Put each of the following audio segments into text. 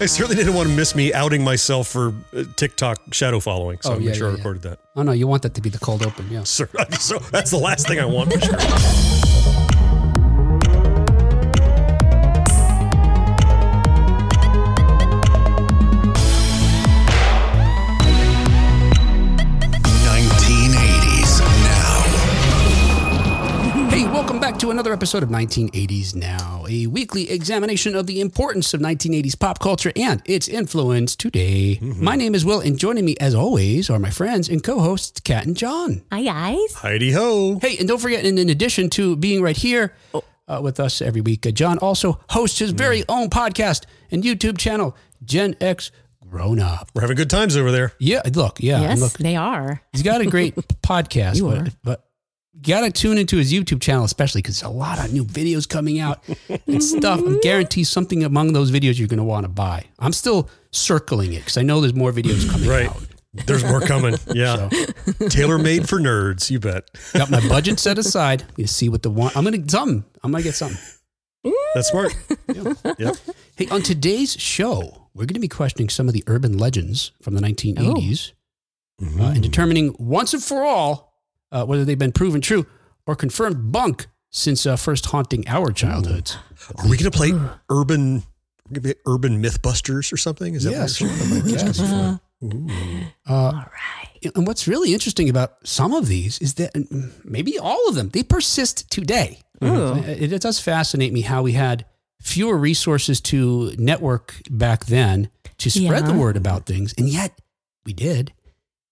I certainly didn't want to miss me outing myself for uh, TikTok shadow following. So Oh, I'm yeah, sure yeah, I yeah. recorded that. Oh no, you want that to be the cold open, yeah. So, so that's the last thing I want for sure. episode of 1980s Now, a weekly examination of the importance of 1980s pop culture and its influence today. My name is Will, and joining me, as always, are my friends and co-hosts Kat and Jon. Hi guys. Heidi ho. Hey, and don't forget, in, in addition to being right here uh, with us every week, uh, Jon also hosts his very own podcast and YouTube channel, Gen X Grown Up. We're having good times over there. Yeah, look, yeah, yes, look, they are. he's got a great podcast, You but, are. but you got to tune into his YouTube channel, especially because there's a lot of new videos coming out and stuff. I guarantee something among those videos you're going to want to buy. I'm still circling it because I know there's more videos coming Right. out. There's more coming. Yeah. Tailor made for nerds, you bet. Got my budget set aside. You see what the one. I'm going to get something. I'm going to get something. That's smart. Yep. Hey, on today's show, we're going to be questioning some of the urban legends from the 1980s uh, and determining once and for all uh, whether they've been proven true or confirmed bunk since uh, first haunting our childhoods. Are we going to play urban gonna urban mythbusters or something? Is that Yeah, what sure. we're I guess. Uh, All right. and what's really interesting about some of these is that maybe all of them they persist today. Ooh. It, it does fascinate me how we had fewer resources to network back then to spread the word about things, and yet we did.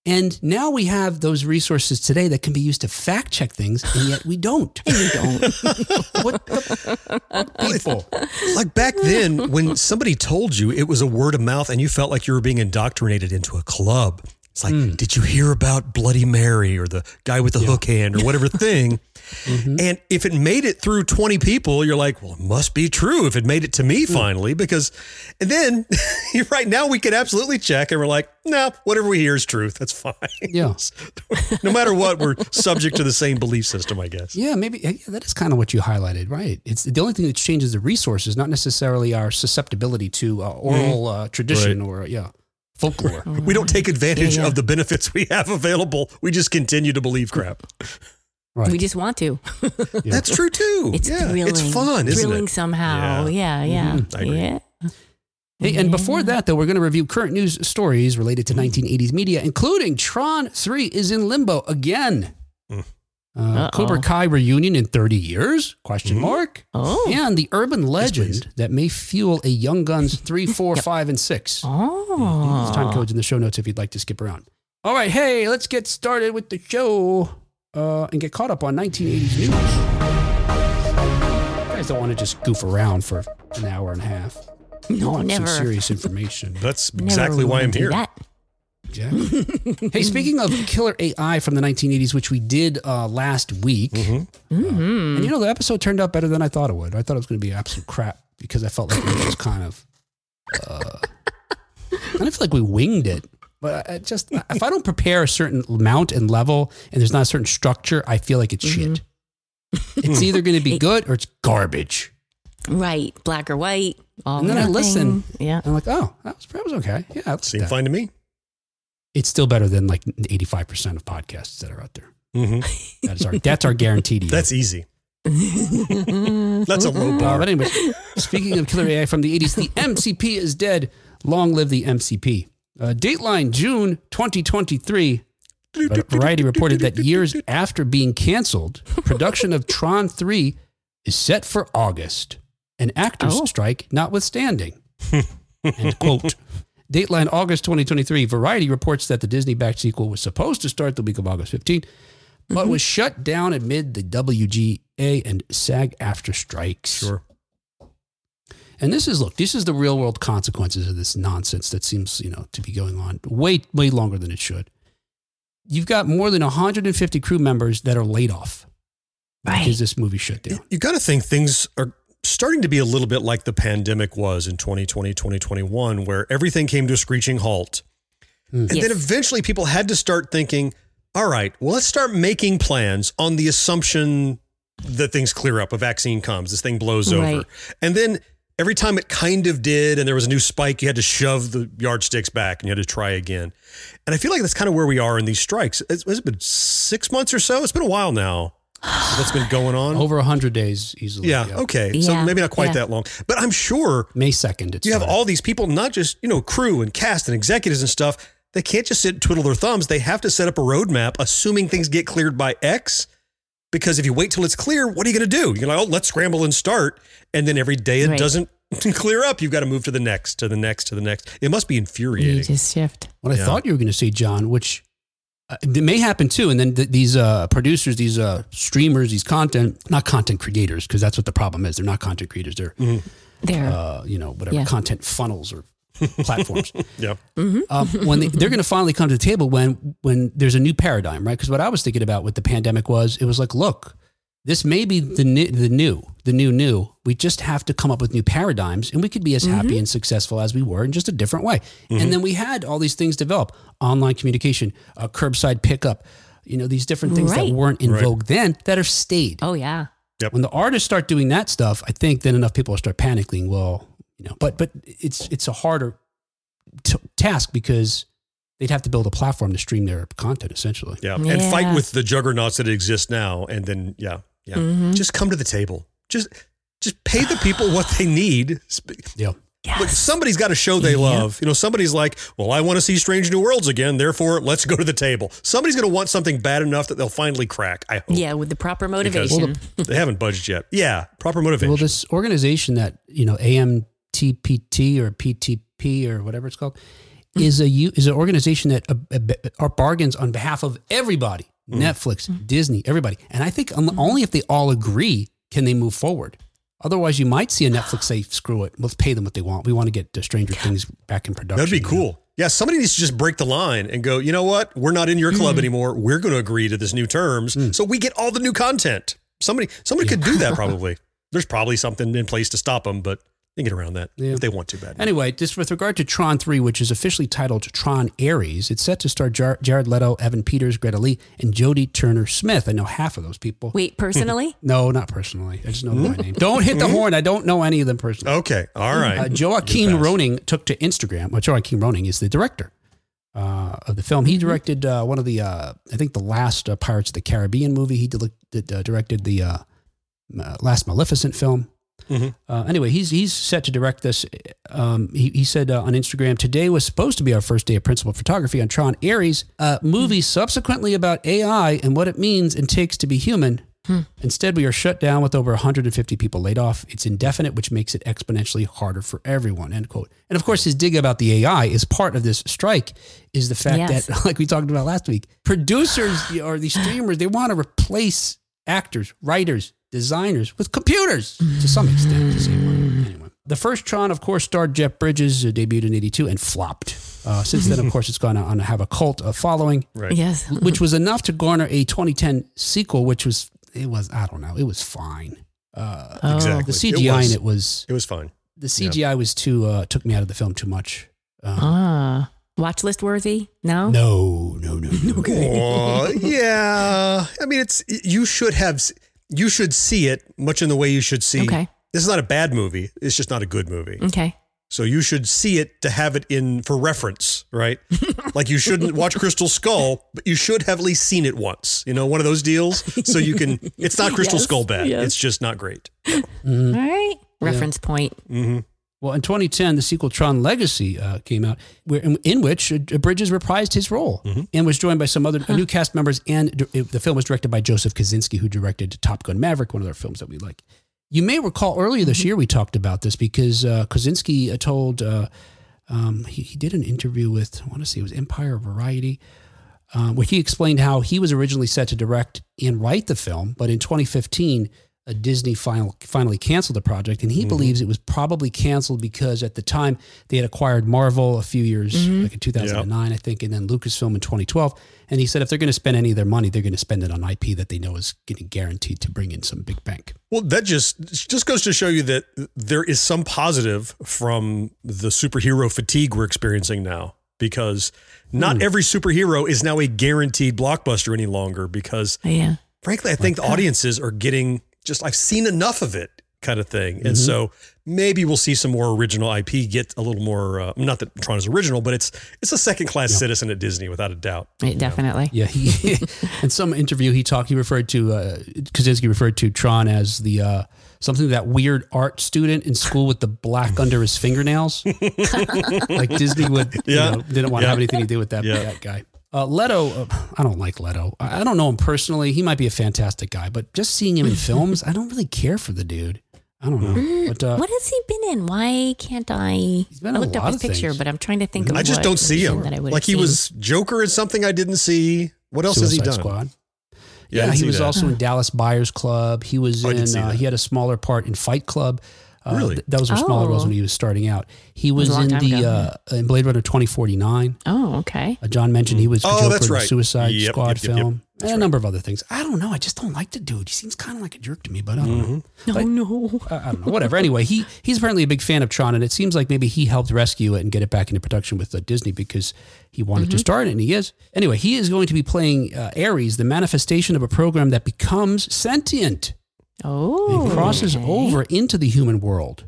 And now we have those resources today that can be used to fact check things, and yet we don't. And you don't. what the what people? Like back then, when somebody told you it was a word of mouth and you felt like you were being indoctrinated into a club, it's like, Hmm. did you hear about Bloody Mary or the guy with the hook hand or whatever thing? Mm-hmm. And if it made it through 20 people, you're like, well, it must be true if it made it to me Hmm. finally. Because, and then right now we can absolutely check and we're like, no, whatever we hear is truth. That's fine. Yeah. no matter what, we're subject to the same belief system, I guess. Yeah, maybe yeah, that is kind of what you highlighted, right? It's the only thing that changes the resources, not necessarily our susceptibility to uh, oral uh, tradition or yeah, folklore. We don't take advantage Yeah, yeah. of the benefits we have available. We just continue to believe crap. Right. We just want to. Yeah. That's true too. It's yeah, thrilling. It's fun, isn't thrilling it? somehow. Yeah, yeah. I agree. Yeah. Hey, and before that, though, we're going to review current news stories related to 1980s media, including Tron 3 is in limbo again. Mm. Uh, Cobra Kai reunion in 30 years? Question Mhm. mark. Oh. And the urban legend please. that may fuel a Young Guns 3, 4, 5, and 6. Oh. There's time codes in the show notes if you'd like to skip around. All right, hey, let's get started with the show uh, and get caught up on 1980s news. You guys don't want to just goof around for an hour and a half. No, want never. Some serious information. That's exactly why I'm here. That. Exactly. hey, speaking of killer AI from the 1980s, which we did uh, last week, Mm-hmm. Mm-hmm. and you know the episode turned out better than I thought it would. I thought it was going to be absolute crap because I felt like it was just kind of. Uh, I don't feel like we winged it, but I I just if I don't prepare a certain amount and level, and there's not a certain structure, I feel like it's shit. It's either going to be good or it's garbage. Right. Black or white. All And then I listen. Yeah. I'm like, oh, that was, that was okay. Yeah, that Seemed that. fine to me. It's still better than like 85% of podcasts that are out there. hmm That's our that's our guarantee to you. That's easy. That's a low Uh, bar. but anyway, speaking of killer AI from the 80s, the MCP is dead. Long live the MCP. Uh, Dateline June 2023. Variety reported that years after being canceled, production of Tron 3 is set for August. An actors Oh. strike notwithstanding. End quote. Dateline August 2023. Variety reports that the Disney backed sequel was supposed to start the week of August 15th, but was shut down amid the WGA and SAG-AFTRA strikes. Sure. And this is look, this is the real world consequences of this nonsense that seems, you know, to be going on way way longer than it should. You've got more than 150 crew members that are laid off Right. because this movie shut down. You got to think things are starting to be a little bit like the pandemic was in 2020, 2021, where everything came to a screeching halt. Hmm. And Yes. then eventually people had to start thinking, all right, well, let's start making plans on the assumption that things clear up, a vaccine comes, this thing blows Right. over. And then every time it kind of did and there was a new spike, you had to shove the yardsticks back and you had to try again. And I feel like that's kind of where we are in these strikes. It's, has it been six months or so? It's been a while now that's been going on. Over 100 days easily. yeah, okay. So maybe not quite yeah. that long. But I'm sure May 2nd. It's you have all these people, not just, you know, crew and cast and executives and stuff. They can't just sit and twiddle their thumbs. They have to set up a roadmap, assuming things get cleared by X. Because if you wait till it's clear, what are you going to do? You're like, oh, let's scramble and start. And then every day it Right. doesn't clear up. You've got to move to the next, to the next, to the next. It must be You infuriating. just shift. What I thought you were going to say, Jon, which uh, it may happen too. And then th- these uh, producers, these uh, streamers, these content, not content creators, because that's what the problem is. They're not content creators. They're, There. uh, you know, whatever Yeah. content funnels or platforms. yeah. um, when they, they're going to finally come to the table when when there's a new paradigm, right? Because what I was thinking about with the pandemic was it was like, look, this may be the new, the new, the new, new. We just have to come up with new paradigms, and we could be as happy and successful as we were in just a different way. And then we had all these things develop: online communication, uh, curbside pickup. You know, these different things Right. that weren't in Right. vogue then that have stayed. oh yeah. When the artists start doing that stuff, I think then enough people will start panicking. Well, you know, but but it's it's a harder t- task because they'd have to build a platform to stream their content essentially. Yeah. And fight with the juggernauts that exist now. And then, yeah. Yeah. Mhm. Just come to the table. Just, just pay the people what they need. Yeah. Yes. Look, somebody's got a show they Yeah. love. You know, somebody's like, well, I want to see Strange New Worlds again. Therefore, let's go to the table. Somebody's going to want something bad enough that they'll finally crack. I hope. yeah, with the proper Because- motivation. they haven't budged yet. Yeah. Proper motivation. Well, this organization that you know AMTPT or PTP or whatever it's called is a is an organization that uh, uh, bargains on behalf of everybody. Netflix, Disney, everybody. And I think um, only if they all agree can they move forward. Otherwise, you might see a Netflix say, "Screw it, let's pay them what they want. We want to get the Stranger Things back in production." That'd be you know? cool. Yeah, somebody needs to just break the line and go, you know what? We're not in your club Mm. anymore. We're going to agree to this new terms. So we get all the new content. Somebody somebody could do that probably. There's probably something in place to stop them, but they can get around that Yeah. if they want to bad. Anyway, just with regard to Tron 3, which is officially titled Tron Ares, it's set to star Jar- Jared Leto, Evan Peters, Greta Lee, and Jodie Turner Smith. I know half of those people. Wait, personally? No, not personally. I just know them by name. Don't hit the horn. I don't know any of them personally. Okay. All right. Uh, Joachim Rønning took to Instagram. Well, Joachim Rønning is the director uh, of the film. He directed uh, one of the, uh, I think, the last uh, Pirates of the Caribbean movie. He did, did, uh, directed the uh, uh, last Maleficent film. Mhm. Uh, anyway, he's he's set to direct this. Um, he, he said uh, on Instagram, today was supposed to be our first day of principal photography on Tron Ares, a movie subsequently about AI and what it means and takes to be human. Instead, we are shut down with over 150 people laid off. It's indefinite, which makes it exponentially harder for everyone. End quote. And of course, his dig about the AI is part of this strike. Is the fact Yes. that, like we talked about last week, producers or these streamers they want to replace actors, writers, designers with computers to some extent. To save money. Anyway, the first Tron, of course, starred Jeff Bridges, uh, debuted in '82 and flopped. Uh, since then, of course, it's gone on to have a cult uh, following right. Yes. which was enough to garner a 2010 sequel, which was it was I don't know, it was fine. Uh, Oh. Exactly. the It CGI was- in it was It was fine. the CGI was too uh, took me out of the film too much. Um, Ah. Watch list worthy? No? no, no, no, no. Oh, yeah. I mean, it's you should have you should see it much in the way you should see. Okay. This is not a bad movie. It's just not a good movie. Okay. So you should see it to have it in for reference, right? like you shouldn't watch Crystal Skull, but you should have at least seen it once. You know, one of those deals. So you can. It's not Crystal Yes, Skull bad. yes. It's just not great. Mhm. All right. Reference point. hmm Well, in 2010, the sequel Tron Legacy uh, came out, where, in, in which uh, Bridges reprised his role and was joined by some other uh, new cast members. And d- the film was directed by Joseph Kosinski, who directed Top Gun Maverick, one of our films that we like. You may recall earlier this year we talked about this because uh, Kosinski uh, told uh, um, he, he did an interview with I want to say it was Empire or Variety, um, where he explained how he was originally set to direct and write the film, but in 2015, uh, Disney final, finally canceled the project, and he believes it was probably canceled because at the time they had acquired Marvel a few years, like in 2009, I think, and then Lucasfilm in 2012. And he said if they're going to spend any of their money, they're going to spend it on IP that they know is getting guaranteed to bring in some big bank. Well, that just just goes to show you that there is some positive from the superhero fatigue we're experiencing now, because not Hmm. every superhero is now a guaranteed blockbuster any longer. Because Yeah. frankly, I think the audiences are getting just. I've seen enough of it. kind of thing. Mm-hmm. And so maybe we'll see some more original IP get a little more. Uh, not that Tron is original, but it's it's a second class citizen at Disney without a doubt. Right, definitely. Yeah, he in some interview he talked. He referred to uh, Kosinski referred to Tron as the uh, something that weird art student in school with the black under his fingernails. like Disney would, you Yeah. know, didn't want to Yeah. have anything to do with that, Yeah. that guy. Uh, Leto, uh, I don't like Leto. I I don't know him personally. He might be a fantastic guy, but just seeing him in films, I don't really care for the dude. I don't know. But uh, What has he been in? Why can't I? been in looked up lot his picture, things. but I'm trying to think of. I just what don't see him. That I would Like he seen. was Joker in something I didn't see. What else has he Suicide done? Squad. I Yeah, he was that. also in Dallas Buyers Club. He was Oh, in. Uh, he had a smaller part in Fight Club. Uh, Really? th- those were smaller roles Oh. when he was starting out. He was, was in the uh, in Blade Runner twenty forty nine. Oh, okay. Uh, Jon mentioned he was the Oh, Joker that's in the right. Suicide Yep, Squad yep, yep, yep. film, That's and a right. number of other things. I don't know. I just don't like the dude. He seems kind of like a jerk to me, but I don't know. No, But- no. I I don't know. Whatever. Anyway, he he's apparently a big fan of Tron, and it seems like maybe he helped rescue it and get it back into production with uh, Disney because he wanted Mm-hmm. to start it, and he is. Anyway, he is going to be playing uh, Ares, the manifestation of a program that becomes sentient Oh, and crosses okay. over into the human world.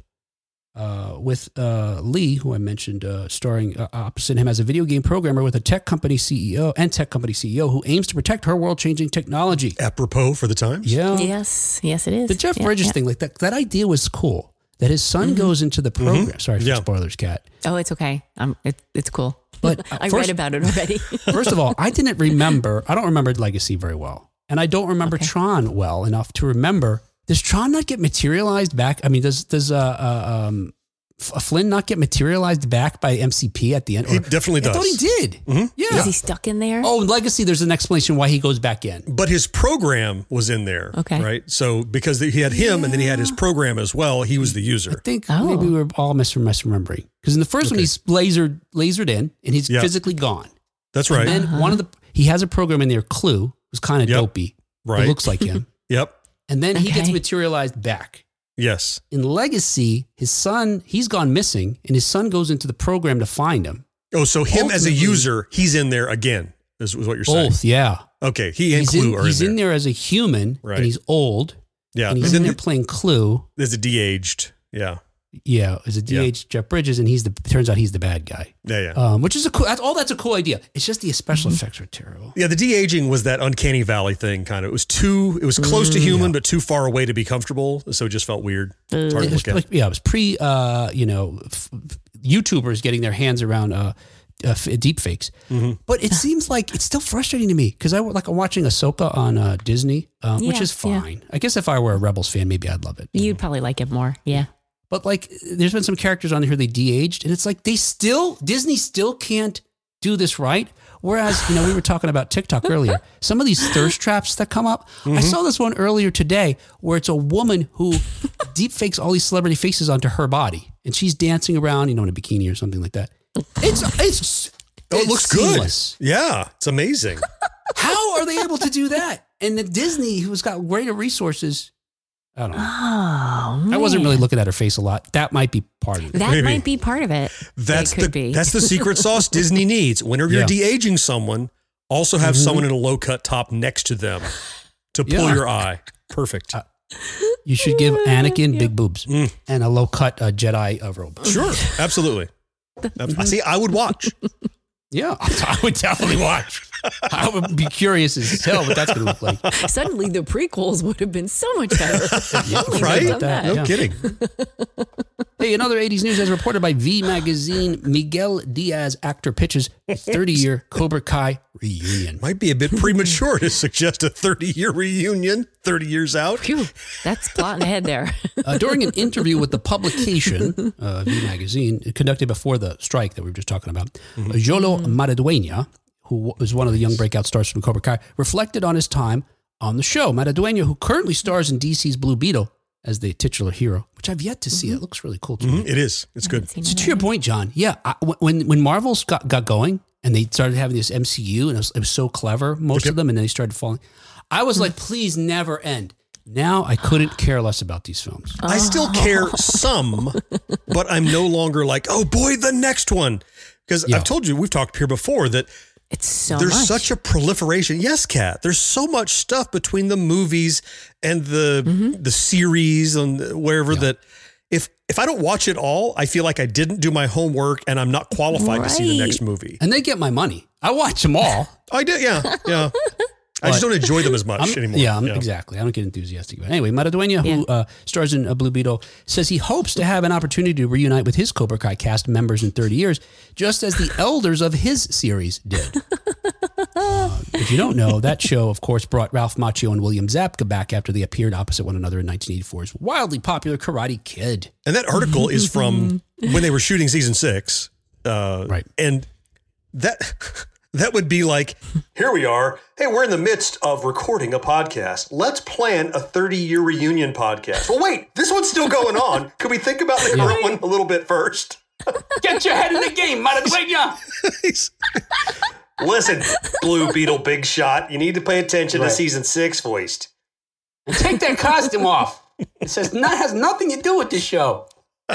Uh, with uh, Lee, who I mentioned, uh, starring uh, opposite him as a video game programmer with a tech company CEO and tech company CEO who aims to protect her world-changing technology. Apropos for the times. Yeah, Yes, yes, it is. the Jeff Yeah, Bridges yeah. thing, like that, that idea was cool. That his son goes into the program. Sorry for Yeah. spoilers, Kat. Oh, it's okay. Um, it, it's cool. But uh, I first, read about it already. first of all, I didn't remember. I don't remember Legacy very well, and I don't remember Okay. Tron well enough to remember. Does Tron not get materialized back? I mean, does does uh, uh um F- Flynn not get materialized back by MCP at the end? He Or- definitely I does. thought he did. Yeah. Is he stuck in there? Oh, in Legacy, there's an explanation why he goes back in. But his program was in there. Okay. Right. So because he had him and then he had his program as well, he was the user. I think Oh. maybe we were all mis- misremembering because in the first one he's lasered lasered in and he's Yeah. physically gone. That's right. And then one of the he has a program in there, Clu, who's kind of Yep. dopey. right. Looks like him. yep. And then he gets materialized back. Yes. In Legacy, his son, he's gone missing, and his son goes into the program to find him. Oh, so him as a user, he's in there again. Is, is what you're saying? Both, yeah. Okay. He and he's Clu in, are he's in in there. there as a human, Right. and he's old, Yeah. and he's And in then there playing Clu. As a de-aged. Yeah. Yeah, as a Yeah. DH Jeff Bridges, and he's the turns out he's the bad guy. Yeah. Yeah. Um, which is a cool. That's all. That's a cool idea. It's just the special effects are terrible. Yeah, the de aging was that uncanny valley thing. Kind of, it was too, it was close to human, but too far away to be comfortable. So it just felt weird. It's hard It to was at. like- yeah, it was pre, uh, you know, f- f- YouTubers getting their hands around uh, uh, f- deep fakes. Mm-hmm. But it seems like it's still frustrating to me because I like I'm watching Ahsoka on uh, Disney, which Yeah, is yeah. fine. I guess if I were a Rebels fan, maybe I'd love it. You'd probably like it more. Yeah. But like, there's been some characters on here they de-aged, and it's like they still Disney still can't do this right. Whereas, you know, we were talking about TikTok earlier. Some of these thirst traps that come up. I mm-hmm. saw this one earlier today where it's a woman who deep fakes all these celebrity faces onto her body, and she's dancing around, you know, in a bikini or something like that. It's it's Oh, it it's looks seamless. good. Yeah, it's amazing. How are they able to do that? And the Disney, who's got greater resources, I don't know. Oh, I wasn't really looking at her face a lot. That might be part of it. That Maybe. might be part of it. That's it could the be. that's the secret sauce Disney needs. Whenever you're Yeah. de aging someone, also have someone in a low cut top next to them to pull Yeah. your eye. Perfect. You should give Anakin big boobs Mm. and a low cut uh, Jedi uh, robe. Sure, absolutely. I see. I would watch. Yeah, I would definitely watch. I would be curious as hell what that's going to look like. Suddenly, the prequels would have been so much better. If right? that, that. No Yeah. kidding. Hey, another 80s news, as reported by V Magazine, Miguel Diaz actor pitches 30 year Cobra Kai reunion. Might be a bit premature to suggest a 30 year reunion. 30 years out. Phew, that's plotting ahead there. Uh, during an interview with the publication, uh, V Magazine, conducted before the strike that we were just talking about, uh, Xolo Maridueña, who was one of the young breakout stars from Cobra Kai, reflected on his time on the show. Maridueña, who currently stars in DC's Blue Beetle as the titular hero, which I've yet to see. It looks really cool to me. Mhm, It is. It's good. So to your point, Jon, yeah, I, when when Marvel's got, got going and they started having this MCU and it was, it was so clever, most of them, and then they started falling. I was like, please never end. Now I couldn't care less about these films. I still care some, but I'm no longer like, oh boy, the next one. Because Yeah. I've told you, we've talked here before that It's so there's much. such a proliferation. Yes, Kat. There's so much stuff between the movies and the Mm-hmm. the series and wherever that if if I don't watch it all, I feel like I didn't do my homework and I'm not qualified to see the next movie. And they get my money. I watch them all. I did, yeah, yeah. I just don't enjoy them as much I'm- anymore. Yeah, I'm, exactly. I don't get enthusiastic about it. Anyway, Maridueña, who uh, stars in uh, Blue Beetle, says he hopes to have an opportunity to reunite with his Cobra Kai cast members in 30 years, just as the elders of his series did. Uh, if you don't know, that show, of course, brought Ralph Macchio and William Zabka back after they appeared opposite one another in 1984's wildly popular Karate Kid. And that article is from when they were shooting season six. Uh, Right. And that that would be like, here we are. Hey, we're in the midst of recording a podcast. Let's plan a 30 year reunion podcast. Well, wait, this one's still going on. Could we think about the current one a little bit first? Get your head in the game, Maridueña! Listen, Blue Beetle Big Shot, you need to pay attention Right. to season six voiced. Take that costume off. It says not has nothing to do with the show.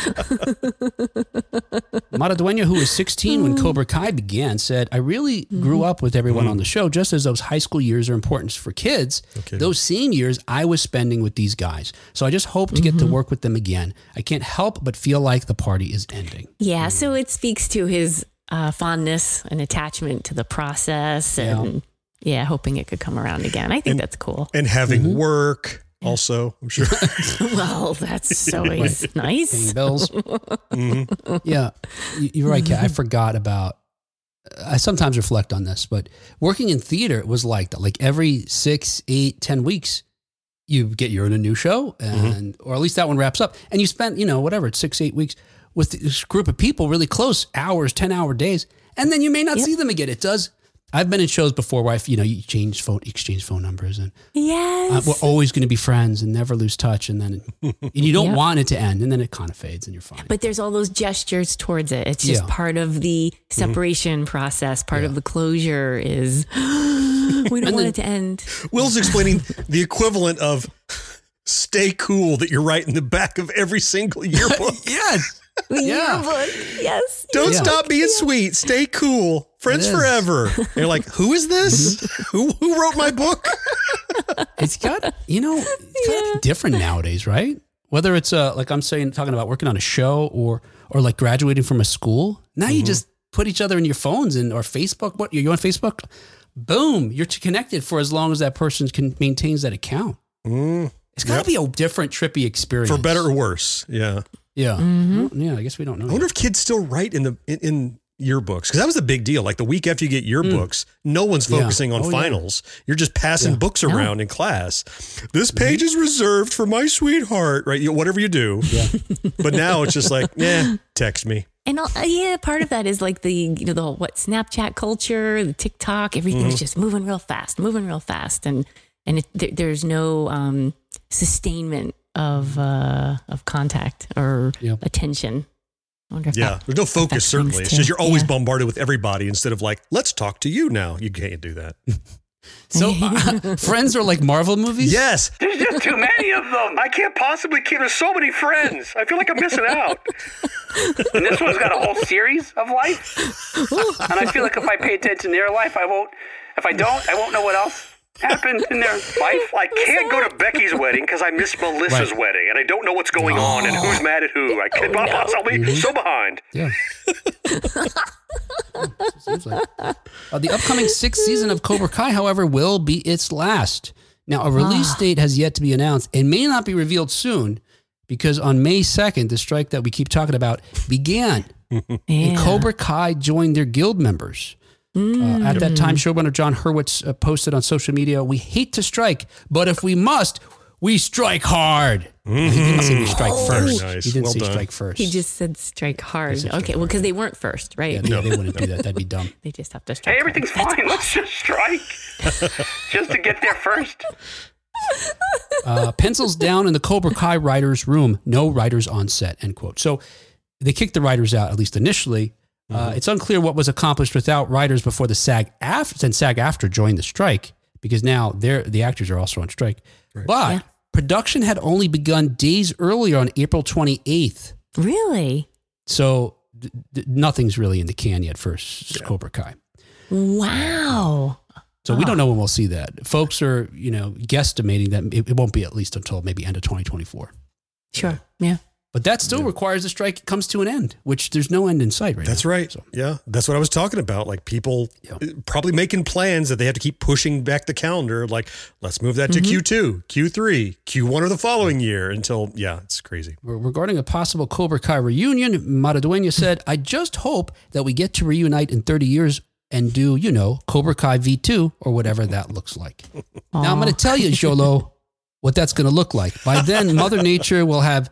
Maridueña, who was 16 when Cobra Kai began, said, I really grew up with everyone on the show, just as those high school years are important for kids. Okay. Those same years I was spending with these guys. So I just hope to get to work with them again. I can't help but feel like the party is ending. Yeah, so it speaks to his uh, fondness and attachment to the process and yeah. hoping it could come around again. I think that's cool. And having work also, I'm sure. Well, that's always Paying nice. bills. Mm-hmm. Yeah, you- you're right, Kat. I forgot about. I sometimes reflect on this, but working in theater it was like that. Like every six, eight, ten weeks, you get you're in a new show, mm-hmm. and or at least that one wraps up, and you spend you know whatever it's six, eight weeks with this group of people, really close hours, ten hour days, and then you may not Yep. see them again. It does. I've been in shows before where I, you know you change phone, exchange phone numbers, and uh, we're always going to be friends and never lose touch, and then and you don't Yep. want it to end, and then it kind of fades, and you're fine. but there's all those gestures towards it. It's just Yeah. part of the separation process. Part of the closure is we don't And want then- it to end. Will's explaining the equivalent of stay cool that you write in the back of every single yearbook. yes. Yeah. Yearbook. Yes. Don't Yeah. stop being sweet. Stay cool. Friends forever. And you're like, who is this? Mm-hmm. who who wrote my book? It's got, you know, it's got to be different nowadays, right? Whether it's uh, like I'm saying, talking about working on a show or or like graduating from a school. Now you mm-hmm. just put each other in your phones and or Facebook. What you're on Facebook? Boom, you're connected for as long as that person can maintains that account. Mm. It's got to be a different, trippy experience For better or worse. Yeah. Yeah, Mm-hmm. yeah. I guess we don't know. I wonder if kids still write in the in, in yearbooks because that was a big deal. Like the week after you get yearbooks, no one's Yeah. focusing on Oh, yeah. finals. You're just passing Yeah. books around in class. This page is reserved for my sweetheart, right? You, whatever you do. Yeah. But now it's just like, yeah, text me. And uh, yeah, part of that is like the you know the whole, what Snapchat culture, the TikTok, everything's Mm-hmm. just moving real fast, moving real fast, and and it, there, there's no um, sustainment of uh, of contact or Yeah. attention. I wonder if Yeah, that, there's no focus. brings Certainly, it's just you're always yeah. bombarded with everybody instead of like, let's talk to you now. You can't do that. So, uh, Friends are like Marvel movies. yes, There's just too many of them. I can't possibly keep. There's so many friends. I feel like I'm missing out. and this one's got a whole series of life. and I feel like if I pay attention to their life, I won't. If I don't, I won't know what else happened in their life. I can't go to Becky's wedding because I missed Melissa's Right. wedding and I don't know what's going on and who's mad at who. I can't possibly Mm-hmm. so behind. Yeah. Like. Uh, the upcoming sixth season of Cobra Kai, however, will be its last. Now, a release date has yet to be announced and may not be revealed soon because on May 2nd, the strike that we keep talking about began. And Cobra Kai joined their guild members. Uh, at that time, showrunner Jon Hurwitz uh, posted on social media, "We hate to strike, but if we must, we strike hard." He didn't say we strike first. nice. He didn't Well say done. strike first. He just said strike hard. said strike okay, well, because they weren't first, right? yeah, yeah, they wouldn't do that. That'd be dumb. They just have to strike. Hey, hard. everything's fine. Let's just strike. just to get there first. Uh, pencils down in the Cobra Kai writers' room. No writers on set. End quote. So they kicked the writers out at least initially. Uh, it's unclear what was accomplished without writers before the SAG after and SAG-AFTRA joined the strike because now they're the actors are also on strike. But Yeah. production had only begun days earlier on April 28th. Really? So d- d- nothing's really in the can yet for s- Cobra Kai. Wow. So we don't know when we'll see that. Folks are, you know, guesstimating that it, it won't be at least until maybe end of 2024. Sure. Yeah. But that still requires the strike comes to an end, which there's no end in sight right That's now. right. So, Yeah, that's what I was talking about. Like people Yeah. probably making plans that they have to keep pushing back the calendar. Like, let's move that to Q2, Q3, Q1 of the following year until, yeah, it's crazy. Regarding a possible Cobra Kai reunion, Maridueña said, I just hope that we get to reunite in 30 years and do, you know, Cobra Kai V2 or whatever that looks like. Now, I'm going to tell you, Xolo, what that's going to look like. By then, Mother Nature will have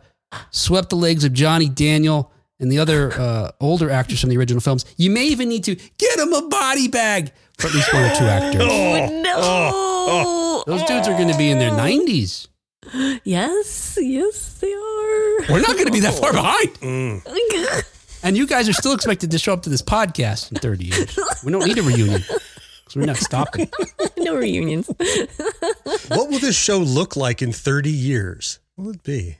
swept the legs of Johnny Daniel and the other uh, older actors from the original films. You may even need to get them a body bag for at least one or two actors. Oh, no. Those dudes are going to be in their 90s. Yes. Yes, they are. We're not going to be that far behind. Mm. And you guys are still expected to show up to this podcast in 30 years. We don't need a reunion because we're not stopping. no reunions. What will this show look like in 30 years? What will it be?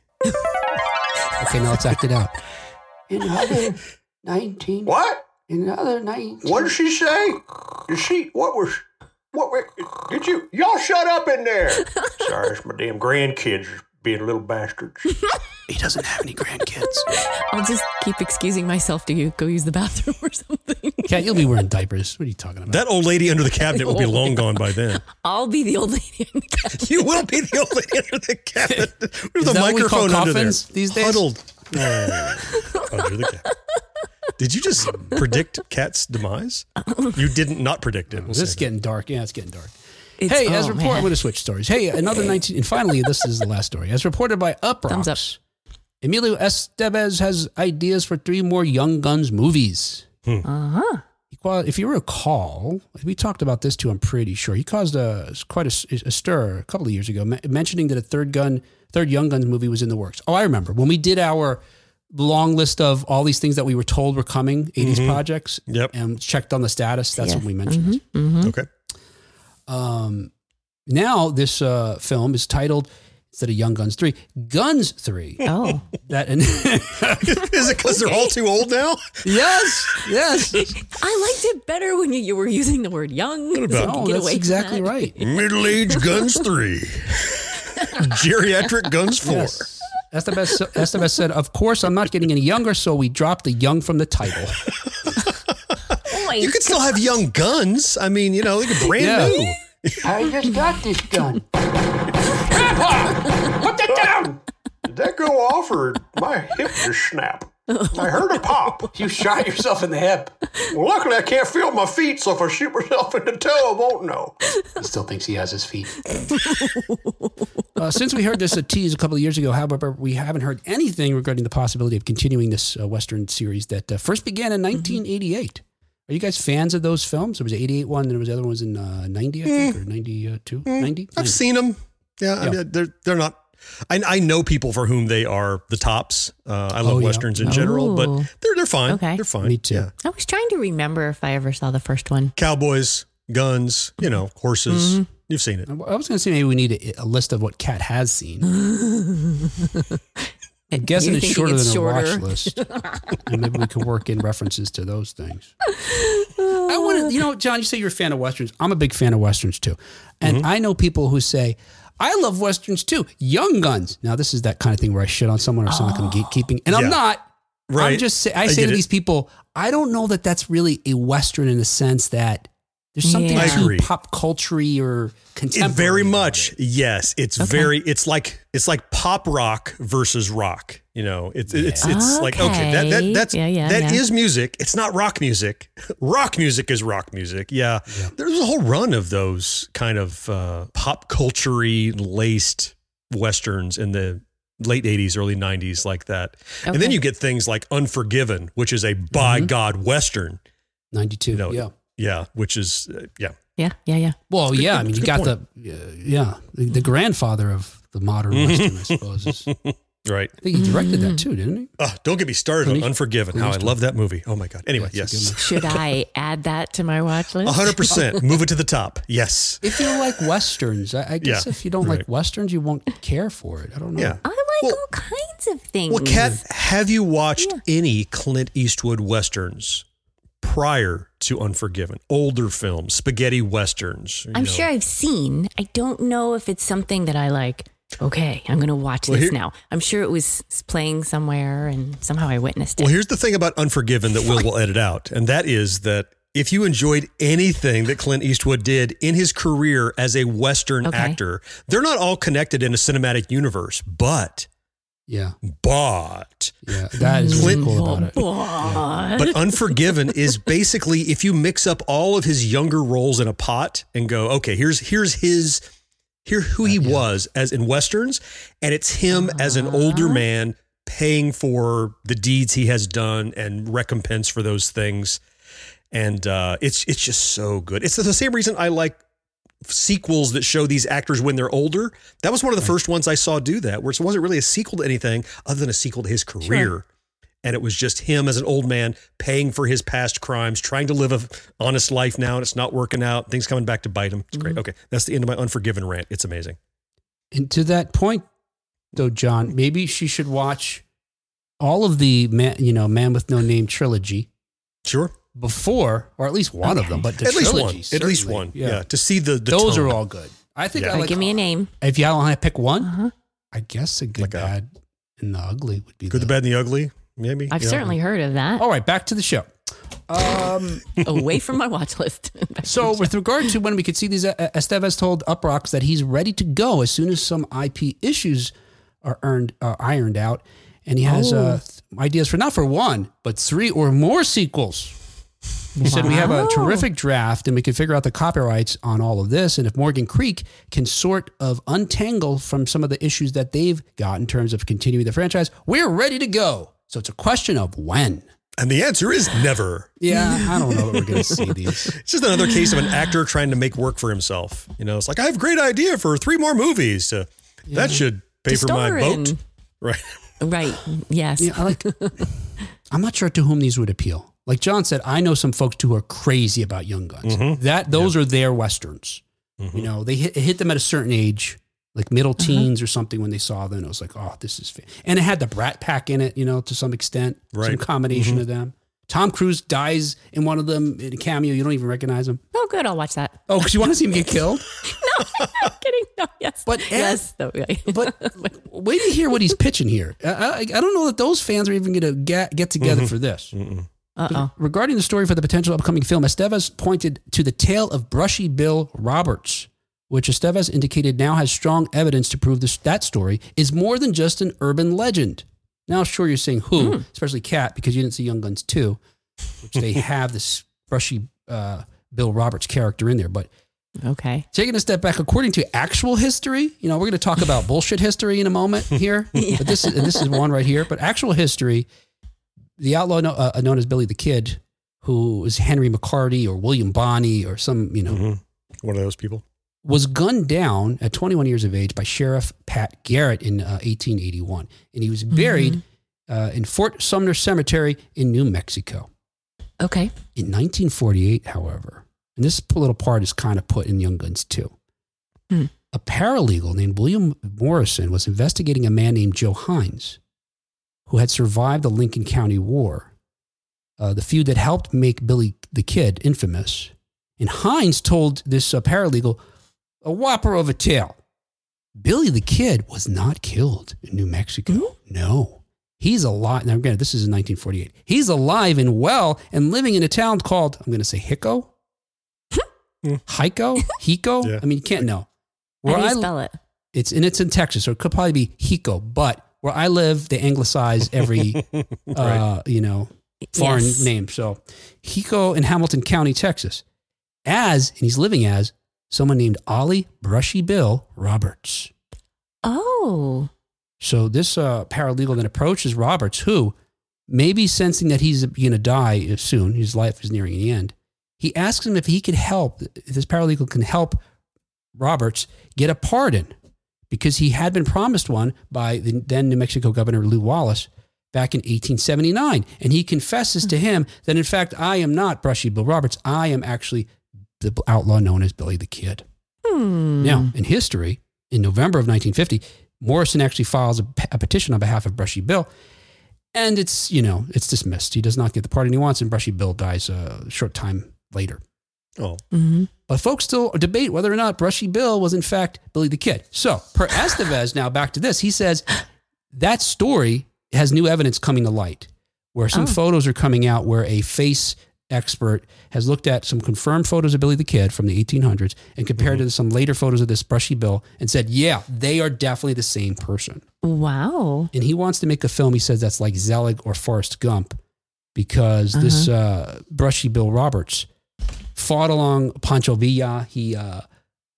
Okay, now let's act it out. Another 19. What? Another 19. What did she say? Did she? What was? What? Did you? Y'all shut up in there. Sorry, it's my damn grandkids being a little bastards. He doesn't have any grandkids. I'll just keep excusing myself to go use the bathroom or something. Kat, you'll be wearing diapers. What are you talking about? That old lady under the cabinet will be oh, long gone by then. I'll be the old lady in the couch. You will be the old lady under the cabinet with Is the that what we call microphone under there. these days? Huddled. Oh, under the cabinet. Did you just predict Kat's demise? You didn't not predict it. We'll this is say getting dark. Yeah, it's getting dark. It's- hey, as oh, reported, I'm going to switch stories. Hey, another 19. And finally, this is the last story. As reported by Thumbs up. Uproxx, Emilio Estevez has ideas for three more Young Guns movies. Uh-huh. He qua- if you recall, we talked about this too. I'm pretty sure he caused a quite a, a stir a couple of years ago, me- mentioning that a third gun, third Young Guns movie was in the works. Oh, I remember when we did our long list of all these things that we were told were coming, 80s projects, Yep. and checked on the status. That's Yeah. when we mentioned. it. Mm-hmm. Okay. Um, now this uh, film is titled instead of Young Guns Three, Guns Three. Oh. Is it because they're all too old now? yes, yes. I liked it better when you, you were using the word young. so about- I could No, get that's away exactly that. right. Middle age guns three. Geriatric guns four. Yes. Estevez, Estevez said, "Of course, I'm not getting any younger, so we dropped the young from the title." You could still have young guns. I mean, you know, they're brand Yeah. new. I just got this gun. Put that down. Did that go off or my hip just snap? I heard a pop. You shot yourself in the hip. Well, luckily I can't feel my feet, so if I shoot myself in the toe, I won't know. He still thinks he has his feet. uh, since we heard this a tease a couple of years ago, however, we haven't heard anything regarding the possibility of continuing this uh, Western series that uh, first began in 1988. Are you guys fans of those films? There was 88 one, and there was the other ones in uh, 90, I think, or 92, 90? I've seen them. Yeah, I mean, they're they're not. I, I know people for whom they are the tops. Uh, I love Oh, yeah. westerns in general, but they're they're fine. Okay. They're fine. Me too. Yeah. I was trying to remember if I ever saw the first one. Cowboys, guns, you know, horses. Mm-hmm. You've seen it. I was going to say maybe we need a, a list of what Kat has seen. I'm guessing it's shorter it's than shorter. a watch list, and maybe we can work in references to those things. I want to, you know, Jon. You say you're a fan of westerns. I'm a big fan of westerns too, and Mm-hmm. I know people who say. I love westerns too. Young Guns. Now, this is that kind of thing where I shit on someone or sound like I'm gatekeeping, and Yeah. I'm not. Right. I'm just say, I, I say to it. these people, I don't know that that's really a western in the sense that there's something Yeah. Too pop culture or It contemporary. very much. it. Yes, it's Okay. very. It's like it's like pop rock versus rock. You know, it's it's it's like okay, that that Okay. that's Yeah, yeah, that yeah. is music. It's not rock music. rock music is rock music. Yeah, there's a whole run of those kind of uh, pop culture laced westerns in the late 80s early 90s like that and then you get things like unforgiven which is a by Mm-hmm. god western 92. No, yeah. Yeah which is uh, yeah Yeah, yeah, yeah. Well, yeah. I mean, you good got the uh, yeah the, the grandfather of the modern western, I suppose. Is, I right think he directed that too, didn't he? Oh, don't get me started on Unforgiven. How I love that movie. Oh my god. Anyway, Yeah, yes, Should I add that to my watch list? hundred percent. Move it to the top. Yes. If you like westerns, I, I guess Yeah, if you don't like westerns, you won't care for it. I don't know. Yeah. I like Well- all kinds of things. Well, Kat, have you watched any Clint Eastwood westerns prior to Unforgiven. Older films, spaghetti westerns. I'm know. sure I've seen. I don't know if it's something that I like. Okay, I'm going to watch Well, this here- now. I'm sure it was playing somewhere, and somehow I witnessed it. Well, here's the thing about Unforgiven that Will will edit out, and that is that if you enjoyed anything that Clint Eastwood did in his career as a Western Okay. actor, they're not all connected in a cinematic universe, but, Yeah, but, yeah, that is what's Clint- cool about it. What? but Unforgiven is basically if you mix up all of his younger roles in a pot and go, okay, here's here's his here who he was as in westerns, and it's him as an older man paying for the deeds he has done and recompense for those things. And uh, it's it's just so good. It's the same reason I like sequels that show these actors when they're older. That was one of the first ones I saw do that, where it wasn't really a sequel to anything other than a sequel to his career. And it was just him as an old man paying for his past crimes, trying to live a honest life now, and it's not working out. Things coming back to bite him. It's great. Mm-hmm. Okay, that's the end of my Unforgiven rant. It's amazing. And to that point, though, Jon, maybe she should watch all of the man, you know, Man with No Name trilogy Sure, before, or at least one of them. But the at least one. trilogy, At least certainly. one. Yeah. to see the, the those tone. are all good. I think Yeah. I All right, like. give me a name. If you all want to pick one, Uh-huh. I guess a good, Like a- bad, and the ugly would be good, the the bad, and the ugly. Maybe I've Yeah. certainly heard of that. All right, back to the show. Um, Away from my watch list. so, with regard to when we could see these, uh, Estevez told Uproxx that he's ready to go as soon as some IP issues are earned, uh, ironed out, and he has uh, th- ideas for not for one but three or more sequels. He said we have a terrific draft, and we can figure out the copyrights on all of this. And if Morgan Creek can sort of untangle from some of the issues that they've got in terms of continuing the franchise, we're ready to go. So it's a question of when. and the answer is never. Yeah, I don't know that we're going to see these. It's just another case of an actor trying to make work for himself. You know, it's like I have a great idea for three more movies. Uh, That should pay To for my star boat, right? Right. Yes. Yeah, I like. I'm not sure to whom these would appeal. Like Jon said, I know some folks who are crazy about Young Guns. Mhm. That those are their westerns. Mhm. You know, they hit, hit them at a certain age, like middle teens or something when they saw them. It was like, oh, this is, fa-. and it had the Brat Pack in it. You know, to some extent, right. some Right. combination of them. Tom Cruise dies in one of them in a cameo. You don't even recognize him. oh, good. I'll watch that. Oh, because you want to see him get killed. No, I'm kidding. No. Yes. But yes. No, right. But wait to hear what he's pitching here. I, I, I don't know that those fans are even going to get get together for this. Mm-mm. Uh oh. Regarding the story for the potential upcoming film, Estevez pointed to the tale of Brushy Bill Roberts, which Estevez indicated now has strong evidence to prove this, that story is more than just an urban legend. Now, sure, you're saying who, especially Kat, because you didn't see Young Guns 2, which they have this Brushy uh, Bill Roberts character in there. But Okay. taking a step back, according to actual history, you know, we're going to talk about bullshit history in a moment here, but this is this is one right here. But actual history, the outlaw kno- uh, known as Billy the Kid, who was Henry McCarty or William Bonney or some, you know, Mhm. One of those people. was gunned down at 21 years of age by Sheriff Pat Garrett in uh, 1881, and he was buried uh, in Fort Sumner Cemetery in New Mexico. Okay. In 1948, however, and this little part is kind of put in Young Guns too, Hmm. a paralegal named William Morrison was investigating a man named Joe Hines, who had survived the Lincoln County War, uh, the feud that helped make Billy the Kid infamous. And Hines told this uh, paralegal a whopper of a tale. Billy the Kid was not killed in New Mexico. No. He's alive. Now, again, this is in 1948. He's alive and well and living in a town called, I'm going to say Hicko? Hico? Hiko? Yeah. I mean, you can't know. How Where do you I, spell it? it's and it's in Texas, so it could probably be Hico, But where I live, they anglicize every uh, you know foreign Yes. name. So Hiko in Hamilton County, Texas, as and he's living as someone named Ollie Brushy Bill Roberts. Oh. So this uh, paralegal then approaches Roberts, who maybe sensing that he's going to die soon, his life is nearing the end. He asks him if he could help, if this paralegal can help Roberts get a pardon because he had been promised one by the then New Mexico Governor Lew Wallace back in 1879. And he confesses to him that, in fact, I am not Brushy Bill Roberts. I am actually the outlaw known as Billy the Kid. Hmm. Now, in history, in November of 1950, Morrison actually files a, a petition on behalf of Brushy Bill, and it's you know it's dismissed. He does not get the pardon he wants, and Brushy Bill dies a short time later. Oh, hmm But folks still debate whether or not Brushy Bill was in fact Billy the Kid. So, per Estevez, now back to this, he says that story has new evidence coming to light, where some Oh. photos are coming out where a face expert has looked at some confirmed photos of Billy the Kid from the 1800s and compared it to some later photos of this Brushy Bill and said, yeah, they are definitely the same person. Wow. And he wants to make a film, he says that's like Zelig or Forrest Gump because this uh, Brushy Bill Roberts fought along Pancho Villa. He uh,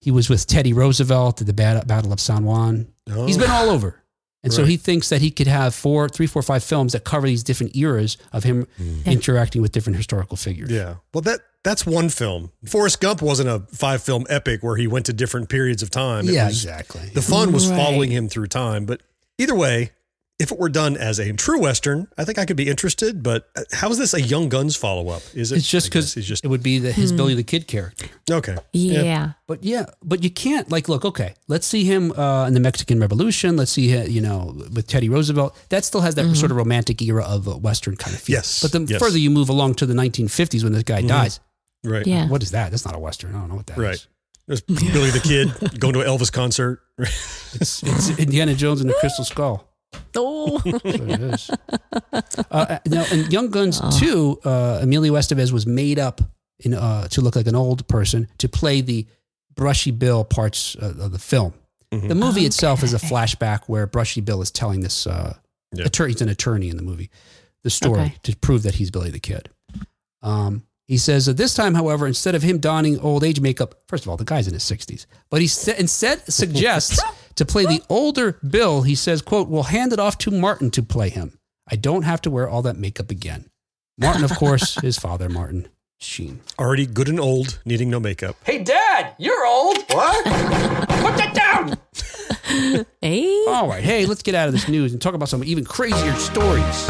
he was with Teddy Roosevelt at the bat- Battle of San Juan. oh. He's been all over. And so he thinks that he could have four, three, four, five films that cover these different eras of him interacting with different historical figures. Yeah. Well, that that's one film. Forrest Gump wasn't a five film epic where he went to different periods of time. It Yeah, was- exactly. The fun was Right. following him through time. But either way, if it were done as a true Western, I think I could be interested. But uh, how is this a Young Guns follow up? Is it? It's just because It's just it would be the, his Billy the Kid character. okay. Yeah. But yeah, but you can't like look. Okay, let's see him uh, in the Mexican Revolution. Let's see him, you know, with Teddy Roosevelt. That still has that sort of romantic era of a Western kind of feel. Yes, But the yes. further you move along to the 1950s when this guy dies, Right. Yeah. what is that? That's not a Western. I don't know what that is. Right. There's Billy the Kid going to an Elvis concert. It's, it's Indiana Jones and the Crystal Skull. Oh. That's what it is. Uh, now, in Young Guns 2, uh, Emilio Estevez was made up in, uh, to look like an old person to play the Brushy Bill parts uh, of the film. Mm-hmm. The movie itself is a flashback where Brushy Bill is telling this uh, Yeah. attorney, he's an attorney in the movie, the story Okay. to prove that he's Billy the Kid. Um, he says that this time, however, instead of him donning old age makeup, first of all, the guy's in his 60s, but he sa- instead suggests to play the older Bill. He says, quote, we'll hand it off to Martin to play him. I don't have to wear all that makeup again. Martin, of course, his father, Martin Sheen. Already good and old, needing no makeup. Hey, Dad, you're old. What? Put that down. hey. All right, hey, let's get out of this news and talk about some even crazier stories.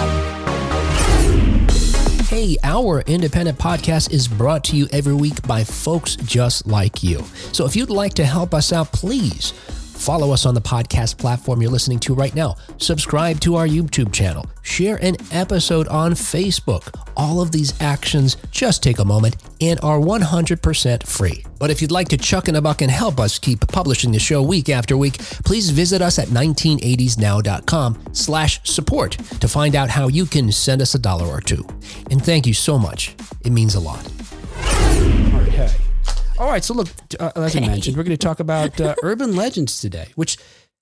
Hey, our independent podcast is brought to you every week by folks just like you. So if you'd like to help us out, please follow us on the podcast platform you're listening to right now. Subscribe to our YouTube channel. Share an episode on Facebook. All of these actions just take a moment and are 100% free. But if you'd like to chuck in a buck and help us keep publishing the show week after week, please visit us at 1980snow.com slash support to find out how you can send us a dollar or two. And thank you so much. It means a lot. Okay. All right. So look, uh, as I mentioned, we're going to talk about uh, urban legends today, which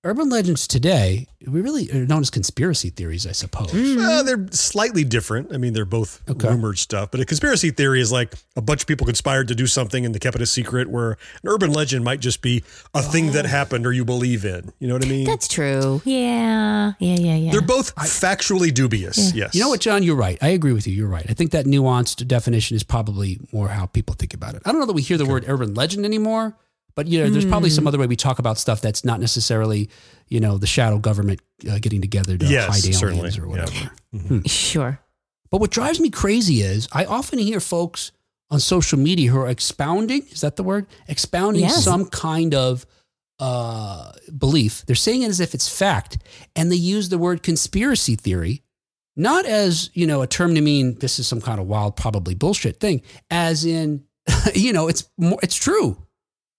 urban legends today we really are known as conspiracy theories, I suppose. Uh, they're slightly different. I mean, they're both Okay. rumored stuff, but a conspiracy theory is like a bunch of people conspired to do something and they kept it a secret, where an urban legend might just be a thing that happened or you believe in. You know what I mean? That's true. Yeah. Yeah. Yeah. Yeah. they're both factually dubious. Yes. You know what, Jon? You're right. I agree with you. You're right. I think that nuanced definition is probably more how people think about it. I don't know that we hear the word urban legend anymore, but you know, there's probably some other way we talk about stuff that's not necessarily, you know, the shadow government uh, getting together to Yes, hide aliens certainly. or Yeah. whatever. Sure. But what drives me crazy is I often hear folks on social media who are expounding, is that the word? Expounding Yes. some kind of uh, belief. They're saying it as if it's fact. And they use the word conspiracy theory, not as, you know, a term to mean this is some kind of wild, probably bullshit thing, as in, you know, it's more, it's true.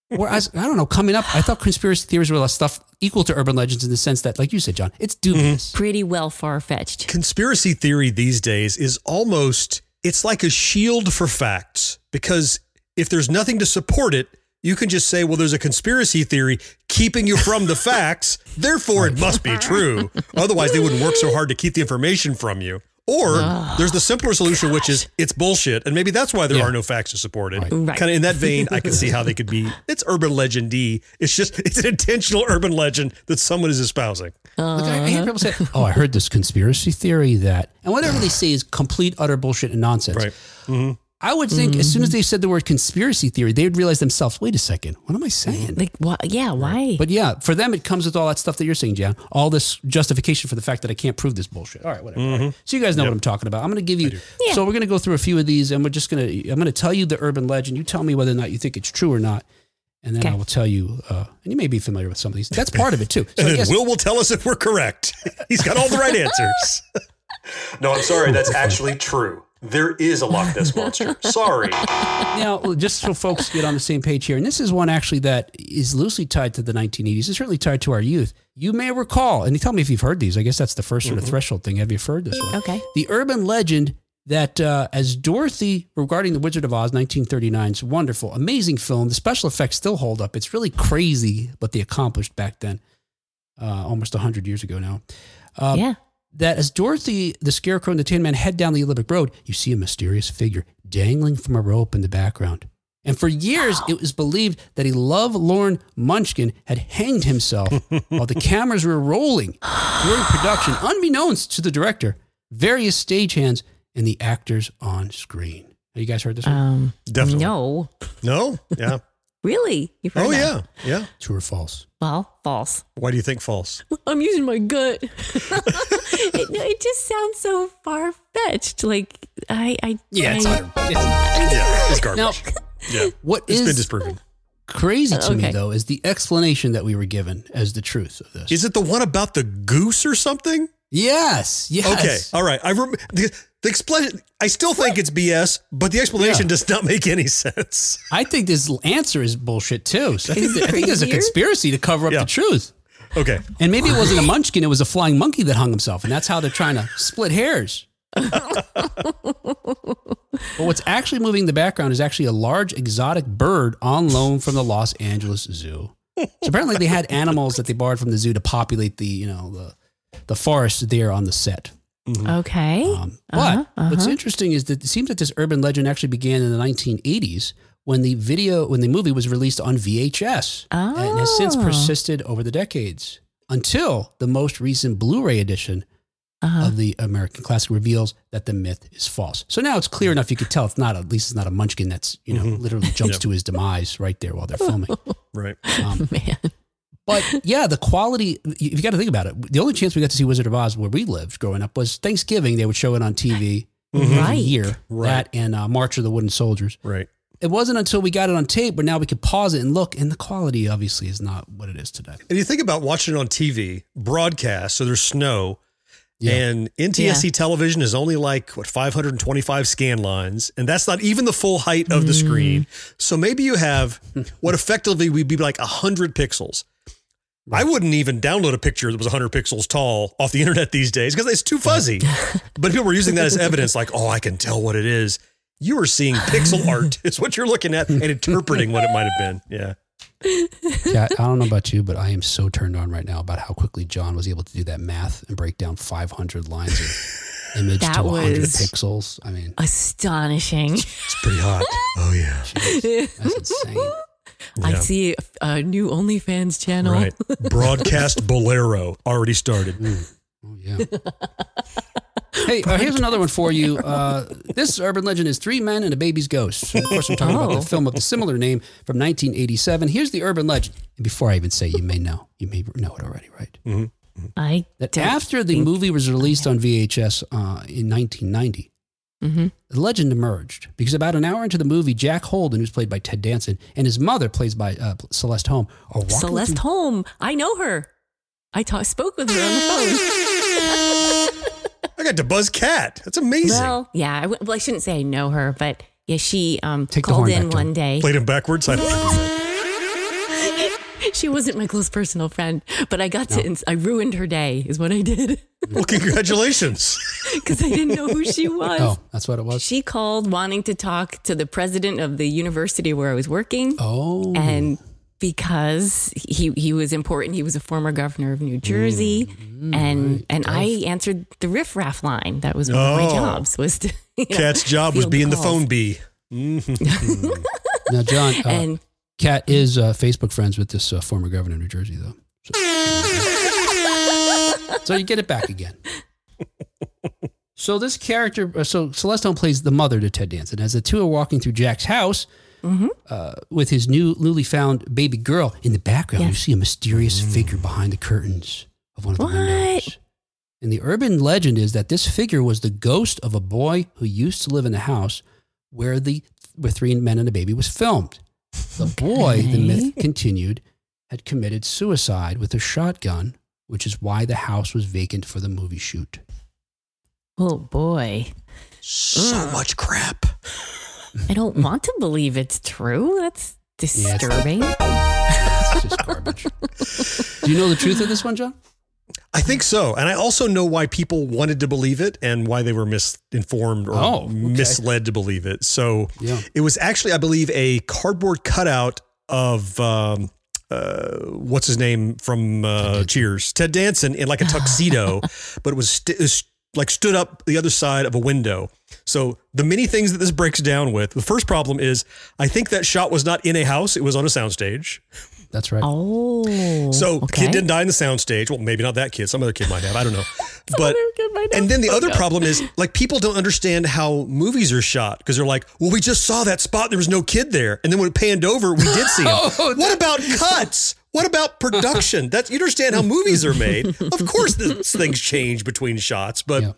Whereas, I don't know, coming up, I thought conspiracy theories were a stuff equal to urban legends in the sense that, like you said, Jon, it's dubious. Mm-hmm. Pretty well far fetched. conspiracy theory these days is almost it's like a shield for facts because if there's nothing to support it you can just say well there's a conspiracy theory keeping you from the facts therefore it must be true otherwise they wouldn't work so hard to keep the information from you or there's the simpler solution which is it's bullshit and maybe that's why there Yeah. are no facts to support it Right. kind of in that vein i can see how they could be it's urban legendy it's just it's an intentional urban legend that someone is espousing Like, I, I hear people say, "Oh, I heard this conspiracy theory that," and whatever they say is complete, utter bullshit and nonsense. right Mm-hmm. I would think as soon as they said the word conspiracy theory, they would realize themselves, "Wait a second, what am I saying?" Like, what? Yeah. Why? But yeah, for them, it comes with all that stuff that you're saying, Jon. All this justification for the fact that I can't prove this bullshit. All right, whatever. All right. So you guys know what I'm talking about. I'm going to give you. Yeah. So we're going to go through a few of these, and we're just going to. I'm going to tell you the urban legend. You tell me whether or not you think it's true or not, and then Okay. I will tell you. Uh, and you may be familiar with some of these. That's part of it too. So And then guess, Will will tell us if we're correct. He's got all the right answers. No, I'm sorry. That's actually true. There is a Loch Ness monster. Sorry. Now, just so folks get on the same page here, and this is one actually that is loosely tied to the 1980s. It's certainly tied to our youth. You may recall, and you tell me if you've heard these. I guess that's the 1st sort of threshold thing. Have you heard this one? Okay. The urban legend that uh, as Dorothy regarding the Wizard of Oz, 1939, it's wonderful, amazing film. The special effects still hold up. It's really crazy what they accomplished back then, uh, almost 100 years ago now. Um, yeah. That as Dorothy, the Scarecrow, and the Tin Man head down the Yellow Brick Road, you see a mysterious figure dangling from a rope in the background. And for years, it was believed that a love-lorn Munchkin had hanged himself while the cameras were rolling during production, unbeknownst to the director, various stagehands, and the actors on screen. Have you guys heard this one? Um, Definitely. No. No? Yeah. Really? You've heard Oh, that? yeah. Yeah. True or false? Well, false. Why do you think false? I'm using my gut. it, it just sounds so far fetched. Like I, I Yeah, it's, I, utter- it's Yeah. It's garbage. Now, yeah. what It's is been disproven. crazy to me Okay. though is the explanation that we were given as the truth of this. Is it the one about the goose or something? Yes, yes. Okay. All right. I rem- the, the explanation. I still think it's BS, but the explanation Yeah. does not make any sense. I think this answer is bullshit too. So I think, I think there's a conspiracy to cover up Yeah. the truth. Okay. And maybe it wasn't a munchkin, it was a flying monkey that hung himself. And that's how they're trying to split hairs. but what's actually moving in the background is actually a large exotic bird on loan from the Los Angeles Zoo. So apparently they had animals that they borrowed from the zoo to populate the, you know, the the forest there on the set. okay. Um, but Uh-huh, what's uh-huh. interesting is that it seems that this urban legend actually began in the 1980s when the video, when the movie was released on VHS and has since Oh. persisted over the decades until the most recent Blu-ray edition Uh-huh. of the American Classic reveals that the myth is false. So now it's clear enough you could tell it's not, at least it's not a munchkin that's, you know, Mhm. literally jumps Yeah. to his demise right there while they're filming. Right. Um, Man. But yeah, the quality, you, you got to think about it. The only chance we got to see Wizard of Oz where we lived growing up was Thanksgiving. They would show it on TV every Right. year. Right. That and uh, March of the Wooden Soldiers. Right. It wasn't until we got it on tape where now we could pause it and look, and the quality obviously is not what it is today. And you think about watching it on TV, broadcast, so there's snow, Yeah. and NTSC television is only like, what, 525 scan lines. And that's not even the full height of the Mm. screen. So maybe you have what effectively would be like 100 pixels. I wouldn't even download a picture that was 100 pixels tall off the internet these days because it's too fuzzy. but if people were using that as evidence, like, oh, I can tell what it is. You are seeing pixel art, is what you're looking at and interpreting what it might have been. Yeah. Yeah, I don't know about you, but I am so turned on right now about how quickly Jon was able to do that math and break down 500 lines of image That to 100 was- pixels. I mean, Astonishing. It's pretty hot. Oh, yeah. that's insane. I see a, a new OnlyFans channel. Right. Broadcast Bolero already started. Oh, yeah. hey, uh, here's another one for you. Uh, this urban legend is Three Men and a Baby's Ghost. So, of course, I'm talking about Oh. the film of the similar name from 1987. Here's the urban legend. And before I even say, you may know, you may know it already, right? I That after the movie was released on VHS uh, in 1990, Mhm. the legend emerged because about an hour into the movie, Jack Holden, who's played by Ted Danson, and his mother, plays by uh, Celeste Holm, are walking Celeste through- Holm. I know her. I talk, spoke with her on the phone. I got to buzz cat. That's amazing. Well, yeah. I, w- well, I shouldn't say I know her, but yeah, she um, called in one day. Played him backwards. I don't know. She wasn't my close personal friend, but I got to. ins I ruined her day, is what I did, Well, congratulations. because I didn't know who she was. Oh, that's what it was. She called wanting to talk to the president of the university where I was working. Oh, and because he he was important, he was a former governor of New Jersey, Mm, and and I answered the riffraff line. That was one of my Oh. jobs. Was to you know, Kat's job was being the calls. phone bee. now Jon, uh, And Kat is uh, Facebook friends with this uh, former governor of New Jersey, though. So, so you get it back again. So this character, uh, so Celeste Holm plays the mother to Ted Danson. As the two are walking through Jack's house uh, with his new newly found baby girl in the background, you see a mysterious figure behind the curtains of one of the What? windows. And the urban legend is that this figure was the ghost of a boy who used to live in the house where the where Three Men and a Baby was filmed. The boy, the myth continued, had committed suicide with a shotgun, which is why the house was vacant for the movie shoot. oh boy, So mm. much crap. I don't want to believe it's true. That's it's- disturbing. It's just garbage. Do you know the truth of this one, Jon? I think so. And I also know why people wanted to believe it and why they were misinformed or Oh, okay. misled to believe it. So Yeah. it was actually, I believe, a cardboard cutout of um, uh, what's his name from uh, Cheers, Ted Danson in like a tuxedo, but it was, st- it was like stood up the other side of a window. So the many things that this breaks down with, the first problem is I think that shot was not in a house; it was on a soundstage. That's right. Oh. So okay. kid didn't die in the soundstage. Well, maybe not that kid. Some other kid might have. I don't know. but other kid might have. and then the other problem is like people don't understand how movies are shot because they're like, well, we just saw that spot. There was no kid there, and then when it panned over, we did see him. Oh, what about cuts? What about production? That's you understand how movies are made. Of course, this things change between shots, but Yeah.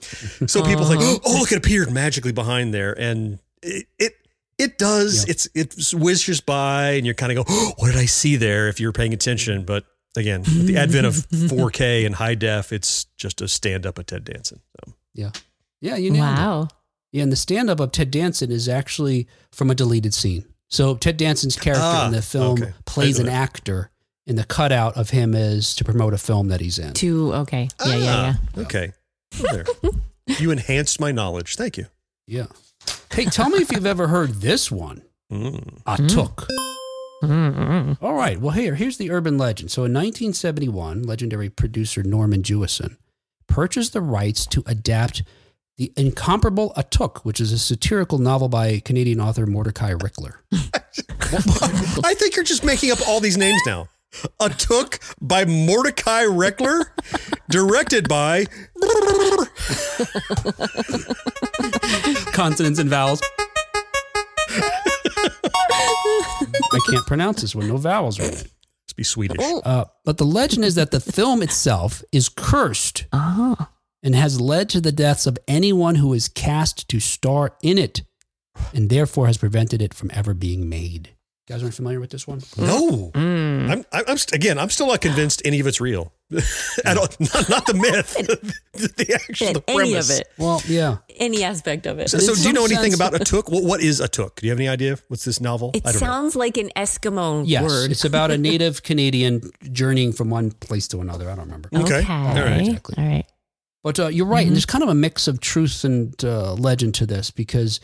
so people think, Uh-huh. oh, look, it appeared magically behind there, and it it, it does. Yeah. It's it whizzes by, and you're kind of go, oh, what did I see there? If you're paying attention, but again, with the advent of 4K and high def, it's just a stand up of Ted Danson. So. Yeah. Yeah, you nailed it. Wow. Yeah, and the stand up of Ted Danson is actually from a deleted scene. So Ted Danson's character Ah, in the film okay. plays an actor, and the cutout of him is to promote a film that he's in. To Okay. Yeah. Yeah. Yeah. Ah, Okay. Well, there. you enhanced my knowledge. Thank you. Yeah. Hey, tell me if you've ever heard this one. Mm. Atuk. Mm-mm. All right. Well, here, here's the urban legend. So in 1971, legendary producer Norman Jewison purchased the rights to adapt the incomparable Atuk, which is a satirical novel by Canadian author Mordecai Richler. I think you're just making up all these names now. Atuk by Mordecai Richler, directed by Consonants and vowels. I can't pronounce this one. No vowels are in it. Let's be Swedish. Uh, but the legend is that the film itself is cursed Oh. and has led to the deaths of anyone who is cast to star in it and therefore has prevented it from ever being made. You guys aren't familiar with this one? No, Mm. I'm, I'm, I'm st- again, I'm still not convinced any of it's real. At all, not, not the myth, the, the actual the Any premise. of it. Well, yeah. Any aspect of it. So, In so do you know anything sense- about a Took? What, what is Atuk? Do you have any idea? What's this novel? It I don't know. sounds like an Eskimo Yes. word. It's about a native Canadian journeying from one place to another. I don't remember. Okay. Okay. All right. Exactly. All right. But uh, you're right. Mhm. And there's kind of a mix of truth and uh, legend to this because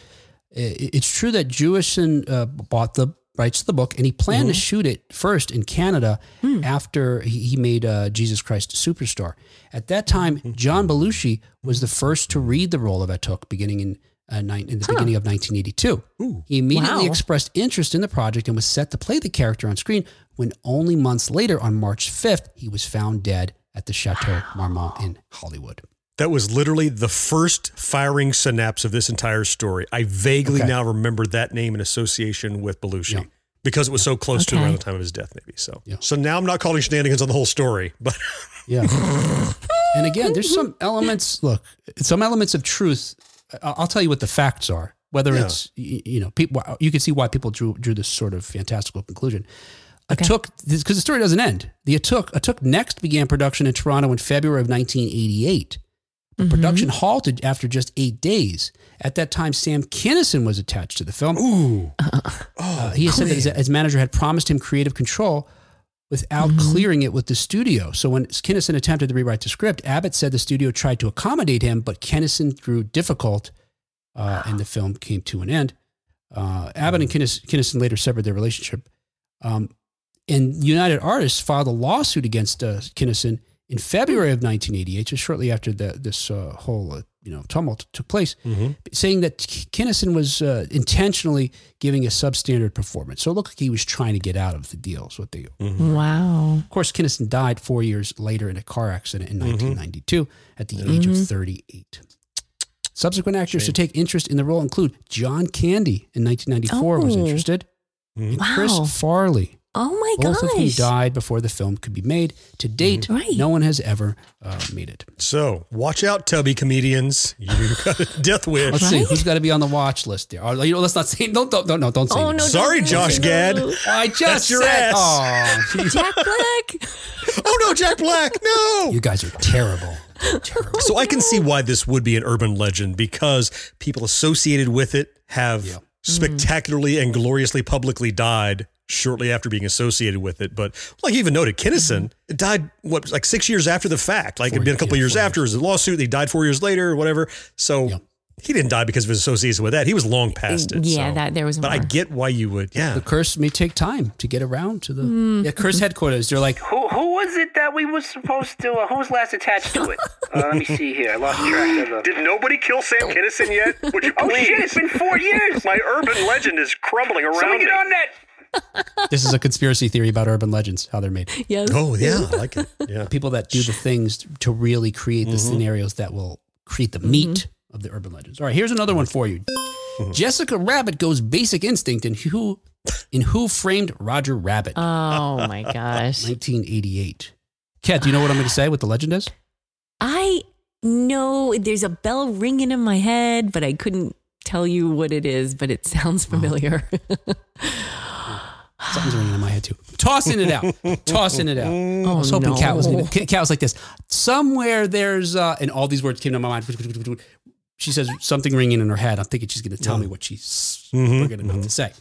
i- it's true that Jewison uh, bought the to the book and he planned to shoot it first in Canada Hmm. after he, made uh, Jesus Christ Superstar. At that time, John Belushi was the first to read the role of Atuk beginning in, uh, nine, in the beginning of 1982. Ooh. He immediately Wow. expressed interest in the project and was set to play the character on screen when only months later, on March 5th, he was found dead at the Chateau Marmont in Hollywood. That was literally the first firing synapse of this entire story. I vaguely Okay. now remember that name in association with Belushi Yeah. because it was so close to around the time of his death, maybe. So, Yeah. so now I'm not calling shenanigans on the whole story, but Yeah. and again, there's some elements, look, some elements of truth. I- I'll tell you what the facts are, whether Yeah. it's, you know, people, you can see why people drew, drew this sort of fantastical conclusion. Okay. Atuk, because the story doesn't end. The Atuk, Atuk next began production in Toronto in February of 1988. The production halted after just eight days. At that time, Sam Kinison was attached to the film. ooh, Uh, he said that his, his manager had promised him creative control without clearing it with the studio. So when Kinison attempted to rewrite the script, Abbott said the studio tried to accommodate him, but Kinison grew difficult, uh, and the film came to an end. Uh, Abbott and Kinnis- Kinison later severed their relationship. Um, and United Artists filed a lawsuit against uh, Kinison in February of 1988, just shortly after the, this uh, whole uh, you know tumult took place, saying that Kinison was uh, intentionally giving a substandard performance. So it looked like he was trying to get out of the deal. Is what they. Wow. Of course, Kinison died four years later in a car accident in 1992 at the age of 38. Subsequent actors to take interest in the role include John Candy in 1994 was Oh. interested, and Wow. Chris Farley. Oh my Both of whom died before the film could be made. To date, Right. no one has ever uh, made it. So watch out, tubby comedians. You got a death wish. Let's see who's got to be on the watch list there. Or, you know, let's not say don't don't don't no don't say. Oh no! Sorry, don't- Josh. Gad. I just That's your said. ass. Oh, Jack Black. Oh no, Jack Black, no. you guys are terrible. So I can see why this would be an urban legend because people associated with it have Yeah. spectacularly and gloriously publicly died shortly after being associated with it. But like you even noted, Kinison it died what like six years after the fact. Like Four it'd been a couple yeah, years four after his lawsuit. He died four years later or whatever. So Yeah. he didn't die because of his association with that. He was long past it. Yeah, so. that there was But I get why you would. Yeah. The curse may take time to get around to the Mm. yeah, curse headquarters. They're like, Who who was it that we was supposed to? Uh, who was last attached to it? Uh, let me see here. I lost track of the. Did nobody kill Sam Kinison yet? Would you Oh shit! It's been four years. My urban legend is crumbling around Someone me. get on that. This is a conspiracy theory about urban legends, how they're made. yes. Oh yeah, I like it. Yeah. People that do the things to really create the mm-hmm. scenarios that will create the meat mm-hmm. of the urban legends. All right, here's another one for you. Mm-hmm. Jessica Rabbit goes basic instinct in who in Who Framed Roger Rabbit, Oh my gosh. 1988. Kat, do you know what I'm going to say? What the legend is? I know there's a bell ringing in my head, but I couldn't tell you what it is, but it sounds oh. familiar. Something's ringing in my head too. Tossing it out. Tossing it out. I was hoping no. Kat was gonna, Kat was like this. Somewhere there's uh, and all these words came to my mind. She says something ringing in her head. I'm thinking she's going to tell me what she's we're going to to say.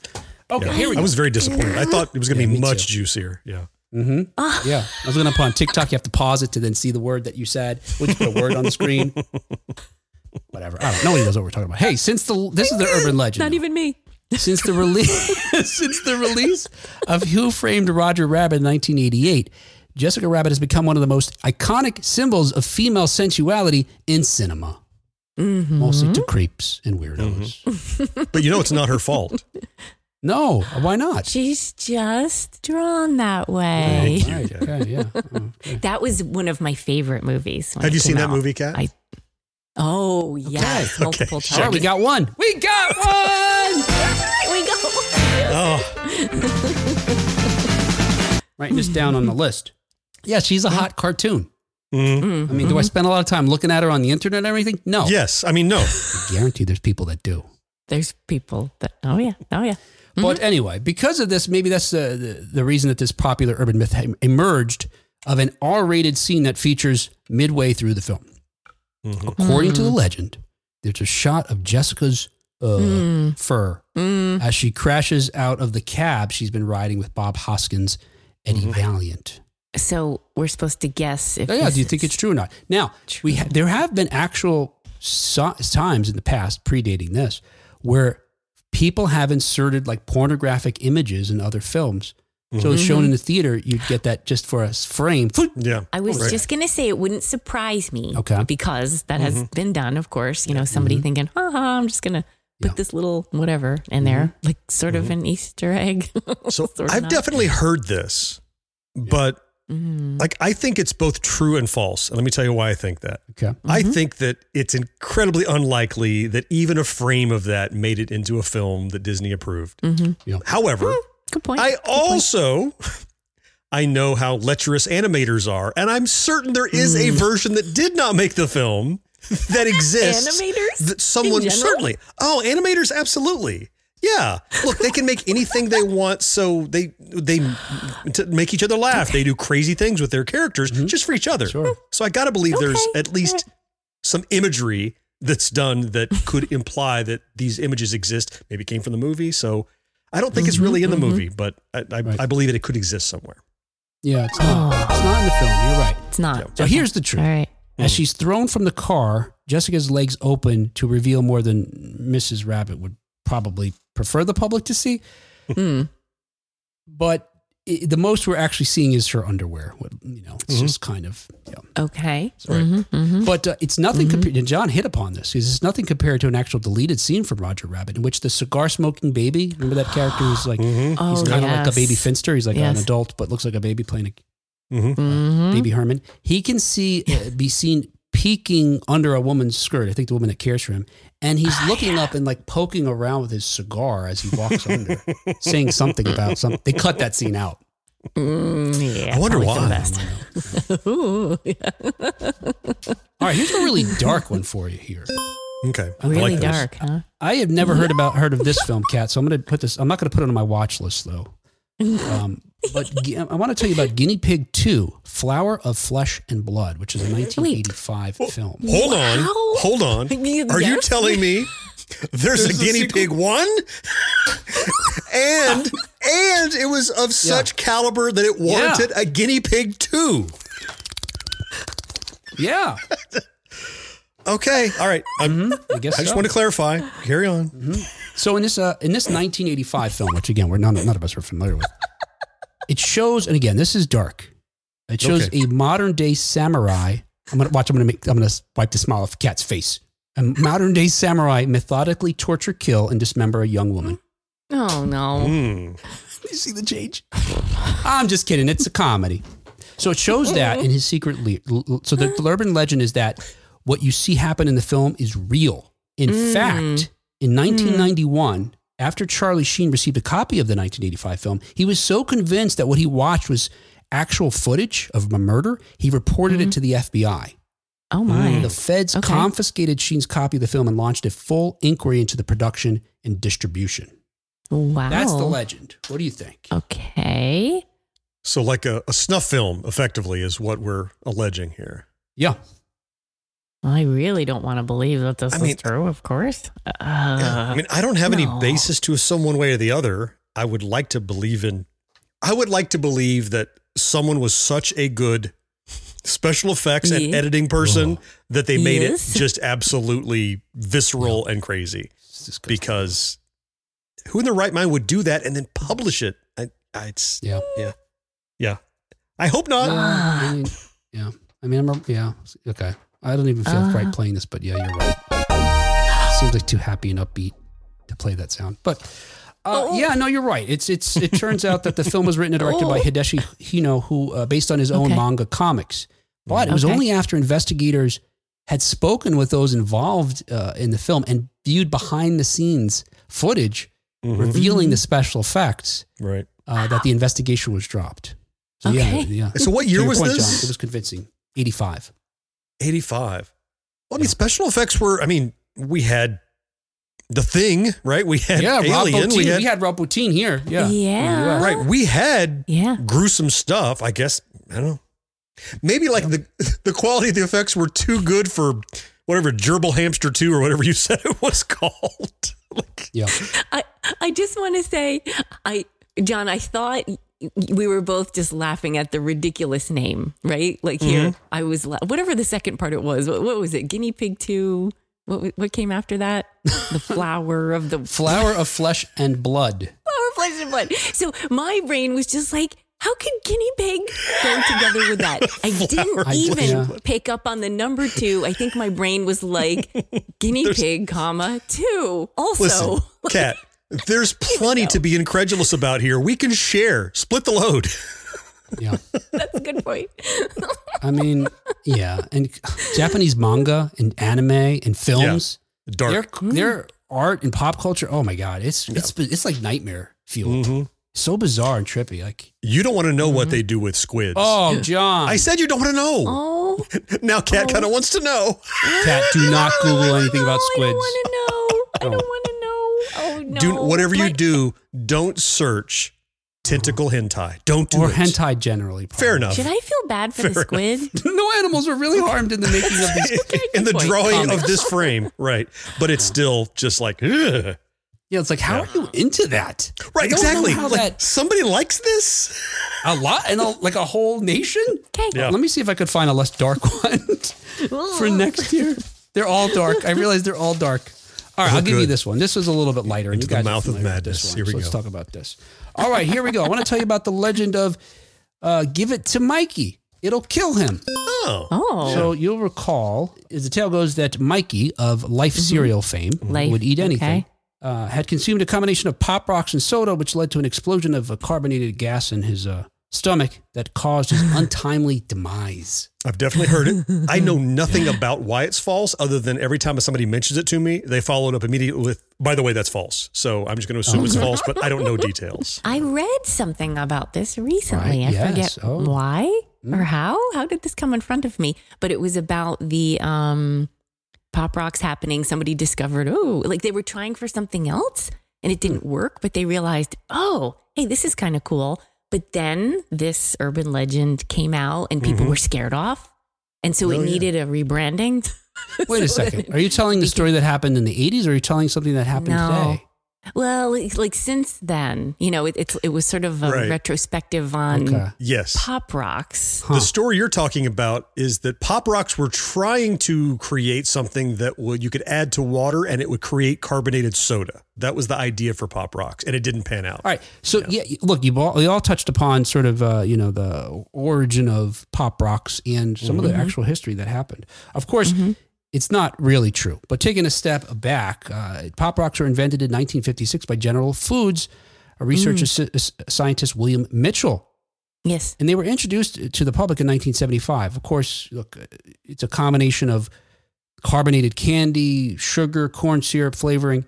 Okay, Yeah. here we go. I was very disappointed. I thought it was going to Yeah, be much too. juicier. Yeah. Mm-hmm. Yeah, I was going to put on TikTok. You have to pause it to then see the word that you said. We'll just put a word on the screen. Whatever. I don't. know. Nobody knows what we're talking about. Hey, since the this is the urban legend. Not even me. Since the release since the release of Who Framed Roger Rabbit in 1988, Jessica Rabbit has become one of the most iconic symbols of female sensuality in cinema. Mm-hmm. Mostly to creeps and weirdos. Mm-hmm. But you know, it's not her fault. No, why not? She's just drawn that way. Thank you. Right, okay, yeah. Okay. That was one of my favorite movies. when Have you seen came that movie, Kat? I Oh yes, Okay, multiple okay. All right, times. we got one. We got one. we go. oh, Writing this down on the list. Yeah, she's a hot cartoon. mhm. I mean, do I mm-hmm. spend a lot of time looking at her on the internet and everything? No. yes. I mean, no. I guarantee there's people that do. There's people that. Oh yeah. Oh yeah. But mm-hmm. anyway, because of this, maybe that's the, the, the reason that this popular urban myth emerged of an R rated scene that features midway through the film. Mm-hmm. According to the mm. legend, there's a shot of Jessica's uh, mm. fur mm. as she crashes out of the cab she's been riding with Bob Hoskins, Eddie mm-hmm. Valiant. So we're supposed to guess if. Oh, yeah, this do you think it's true or not? Now, we ha- there have been actual so- times in the past predating this where people have inserted like pornographic images in other films. So it's shown mm-hmm. in the theater, you'd get that just for a frame. Yeah. I was Right. just gonna say it wouldn't surprise me. Okay. Because that has mm-hmm. been done, of course. You know, somebody mm-hmm. thinking, haha, I'm just gonna put Yeah. this little whatever in there, like sort of an Easter egg. So I've not. definitely heard this, but like I think it's both true and false. And let me tell you why I think that. Okay. I think that it's incredibly unlikely that even a frame of that made it into a film that Disney approved. Yeah. However, Good point. I Good point. also I know how lecherous animators are, and I'm certain there is a mm. version that did not make the film that exists. Animators? that someone In certainly. Oh, animators, absolutely. Yeah, look, they can make anything they want, so they they to make each other laugh. They do crazy things with their characters mm-hmm. just for each other. Sure. So I got to believe there's at least some imagery that's done that could imply that these images exist. Maybe it came from the movie. So I don't think it's really in the movie, but I, I, Right. I believe that it could exist somewhere. Yeah, it's not. It's not in the film. You're right. It's not. So here's the truth. All right. As she's thrown from the car, Jessica's legs open to reveal more than Mrs. Rabbit would probably prefer the public to see. Hmm. But i the most we're actually seeing is her underwear. You know, it's just kind of, yeah. Okay. Right. Mhm, mhm. But uh, it's nothing compared, and Jon hit upon this, is it's nothing compared to an actual deleted scene from Roger Rabbit in which the cigar smoking baby, remember that character who's like, Oh, he's kind of like a baby finster. He's like Yes. an adult, but looks like a baby playing a Mm-hmm. Mhm. baby Herman. He can see uh, be seen peeking under a woman's skirt. I think the woman that cares for him, and he's Ah, looking up and like poking around with his cigar as he walks under, saying something about something. They cut that scene out. Mm, yeah, I wonder probably for the why. best. Ooh, yeah. All right, here's a really dark one for you here. Okay. I Really like this. dark, huh? I have never heard about heard of this film, Kat. So I'm gonna put this. I'm not gonna put it on my watch list though. Um, But I want to tell you about Guinea Pig 2, Flower of Flesh and Blood, which is a 1985 film. Hold on. Hold on. Y- Are you telling me there's, a guinea pig one? and and it was of such caliber that it warranted a guinea pig two. Yeah. Okay. All right. I'm- I guess I just so. want to clarify. Carry on. So in this uh, in this 1985 film, which again we're none, none of us are familiar with, it shows, and again this is dark. It shows Okay. a modern day samurai. I'm gonna watch. I'm gonna make. I'm gonna wipe the smile off Kat's face. A modern day samurai methodically torture, kill, and dismember a young woman. Oh no. Hmm. You see the change? I'm just kidding. It's a comedy. So it shows that in his secret. Le- so the, the urban legend is that what you see happen in the film is real. In fact, in 1991, after Charlie Sheen received a copy of the 1985 film, he was so convinced that what he watched was actual footage of a murder, he reported it mm-hmm. to the FBI. Oh my. The feds Okay. confiscated Sheen's copy of the film and launched a full inquiry into the production and distribution. Wow. That's the legend. What do you think? Okay. So, like a, a snuff film, effectively, is what we're alleging here. Yeah. Well, I really don't want to believe that this I is mean- true. Of course. Uh, Yeah. I mean, I don't have any basis to assume one way or the other. I would like to believe in. I would like to believe that someone was such a good special effects and editing person that they made Yes. it just absolutely visceral and crazy. Because who in their right mind would do that and then publish it? I, I it's Yeah. yeah, yeah. I hope not. Yeah, I mean, yeah. I mean, I'm, yeah. Okay. I don't even feel Uh. right playing this, but yeah, you're right. Seems like too happy and upbeat to play that sound. But uh, Oh. yeah, no, you're right. It's it's. It turns out that the film was written and directed by Oh. Hideshi Hino, who uh, based on his own Okay. manga comics. But it was Okay. only after investigators had spoken with those involved uh, in the film and viewed behind the scenes footage Mhm. revealing the special effects Right. uh, that the investigation was dropped. So yeah, Okay. yeah. So what year your was point, this? Jon, it was convincing. 85. 85. Well, I mean, special effects were, I mean, we had The Thing, right? We had yeah, Alien. Bottin. We had, we had Rob Bottin here. Yeah. Yeah. right. We had Yeah. gruesome stuff. I guess, I don't know. Maybe like the the quality of the effects were too good for whatever Gerbil Hamster 2 or whatever you said it was called. like, Yeah. I I just want to say, I Jon, I thought we were both just laughing at the ridiculous name, right? Like here, Mm-hmm. I was la- whatever the second part it was. What, what was it? Guinea pig two. What what came after that? The flower of the Flower of flesh and blood. flower, of flesh and blood. So my brain was just like. How could guinea pig go together with that? I didn't even yeah. pick up on the number two. I think my brain was like guinea pig, comma two. Also, listen, Kat, there's plenty to be incredulous about here. We can share, split the load. Yeah. that's a good point. I mean, yeah. And Japanese manga and anime and films, Dark. their their art and pop culture, oh my God. It's it's it's like nightmare fueled. Mhm. So bizarre and trippy. Like, You don't want to know what they do with squids. oh, Jon. I said you don't want to know. Oh, Now Kat kind of wants to know. Kat, do not Google anything about I squids. don't want to know. I don't Don't. want to know. Oh no! Do whatever you do. Don't search tentacle hentai. Don't do Or it. hentai generally. Fair enough. Should I feel bad for Fair the squid? no animals were really harmed in the making of these. in the point. drawing of this frame, right? But it's still just like, ugh. Yeah, it's like, how are you into that? right? I don't know Exactly. how Like that- somebody likes this. A lot and a, like a whole nation. Okay. Yeah. Let me see if I could find a less dark one for next year. They're all dark. I realize they're all dark. All right, I'll give you this one. This was a little bit lighter. Into you the guys are mouth of familiar this madness. Here we so Let's talk about this. All right, here we go. I want to tell you about the legend of uh, "Give It to Mikey." It'll kill him. Oh, Oh, So you'll recall, as the tale goes, that Mikey of Life cereal fame Life, would eat anything. okay. Uh, had consumed a combination of pop rocks and soda, which led to an explosion of uh, carbonated gas in his uh, stomach that caused his untimely demise. I've definitely heard it. I know nothing about why it's false, other than every time somebody mentions it to me, they follow it up immediately with, "By the way, that's false." So I'm just going to assume it's false, but I don't know details. I read something about this recently. Right, I yes. forget Oh. Mm. why or how. How did this come in front of me? But it was about the um, pop rocks happening. Somebody discovered, oh, like they were trying for something else and it Hmm. didn't work, but they realized, oh, hey, this is kind of cool. But then this urban legend came out and people mm-hmm. were scared off. And so Oh, it yeah. needed a rebranding. Wait a second. Are you telling the story that happened in the 80s or are you telling something that happened No. today? Well, like, like since then, you know, it, it's it was sort of a Right. retrospective on Okay. Yes. pop rocks. The story you're talking about is that Pop Rocks were trying to create something that would you could add to water and it would create carbonated soda. That was the idea for Pop Rocks, and it didn't pan out. All right. So yeah, look, you all, you all touched upon sort of uh, you know the origin of pop rocks and some of the actual history that happened. Of course, it's not really true. But taking a step back, uh, pop rocks were invented in 1956 by General Foods, a research assi- scientist William Mitchell. Yes. and they were introduced to the public in 1975. Of course, look, uh, it's a combination of carbonated candy, sugar, corn syrup flavoring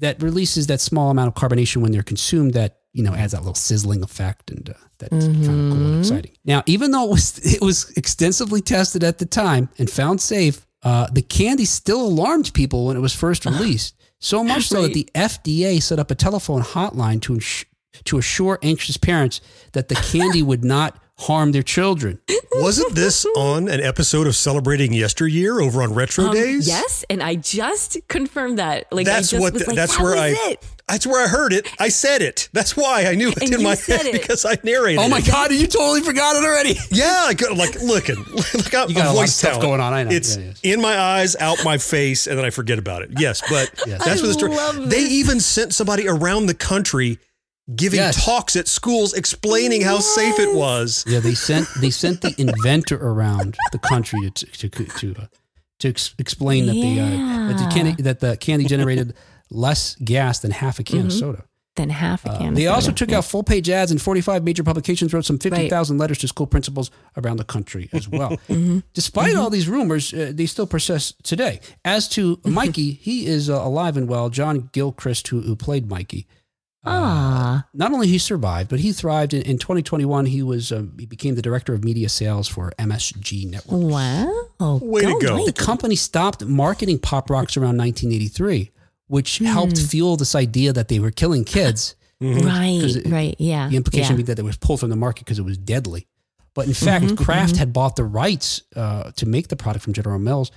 that releases that small amount of carbonation when they're consumed that you know adds that little sizzling effect and uh, that's kind of cool and exciting. Now, even though it was it was extensively tested at the time and found safe, uh, the candy still alarmed people when it was first released. So much so that the FDA set up a telephone hotline to ins- to assure anxious parents that the candy would not harm their children. Wasn't this on an episode of Celebrating Yesteryear over on Retro Um, Days? Yes, and I just confirmed that. Like that's I just what. was the- like, that's that where was I. It. That's where I heard it. I said it. That's why I knew it And in you my said head it. because I narrated. Oh my it. God, you totally forgot it already. Yeah, I got, like looking, like I, You got a lot of voice stuff talent. going on, I know. It's Yeah, yes. in my eyes, out my face, and then I forget about it. Yes, but Yes. that's I what the story. They this. even sent somebody around the country giving Yes. talks at schools explaining how safe it was. Yeah, they sent they sent the inventor around the country to to to uh, to ex- explain that the uh, that the candy that the candy generated less gas than half a can of soda. Than half a can. of They also soda. took out full page ads in 45 major publications, wrote some 50,000 letters to school principals around the country as well. Despite all these rumors, uh, they still persist today. As to Mikey, he is uh, alive and well. John Gilchrist, who, who played Mikey, Ah, not only he survived, but he thrived. In, in 2021, he was uh, he became the director of media sales for MSG Network. wow. Way to go. The company stopped marketing Pop Rocks around 1983, which helped fuel this idea that they were killing kids. Right, 'Cause it- right. Yeah. The implication yeah. being that it was pulled from the market because it was deadly. But in fact, Kraft had bought the rights uh, to make the product from General Mills,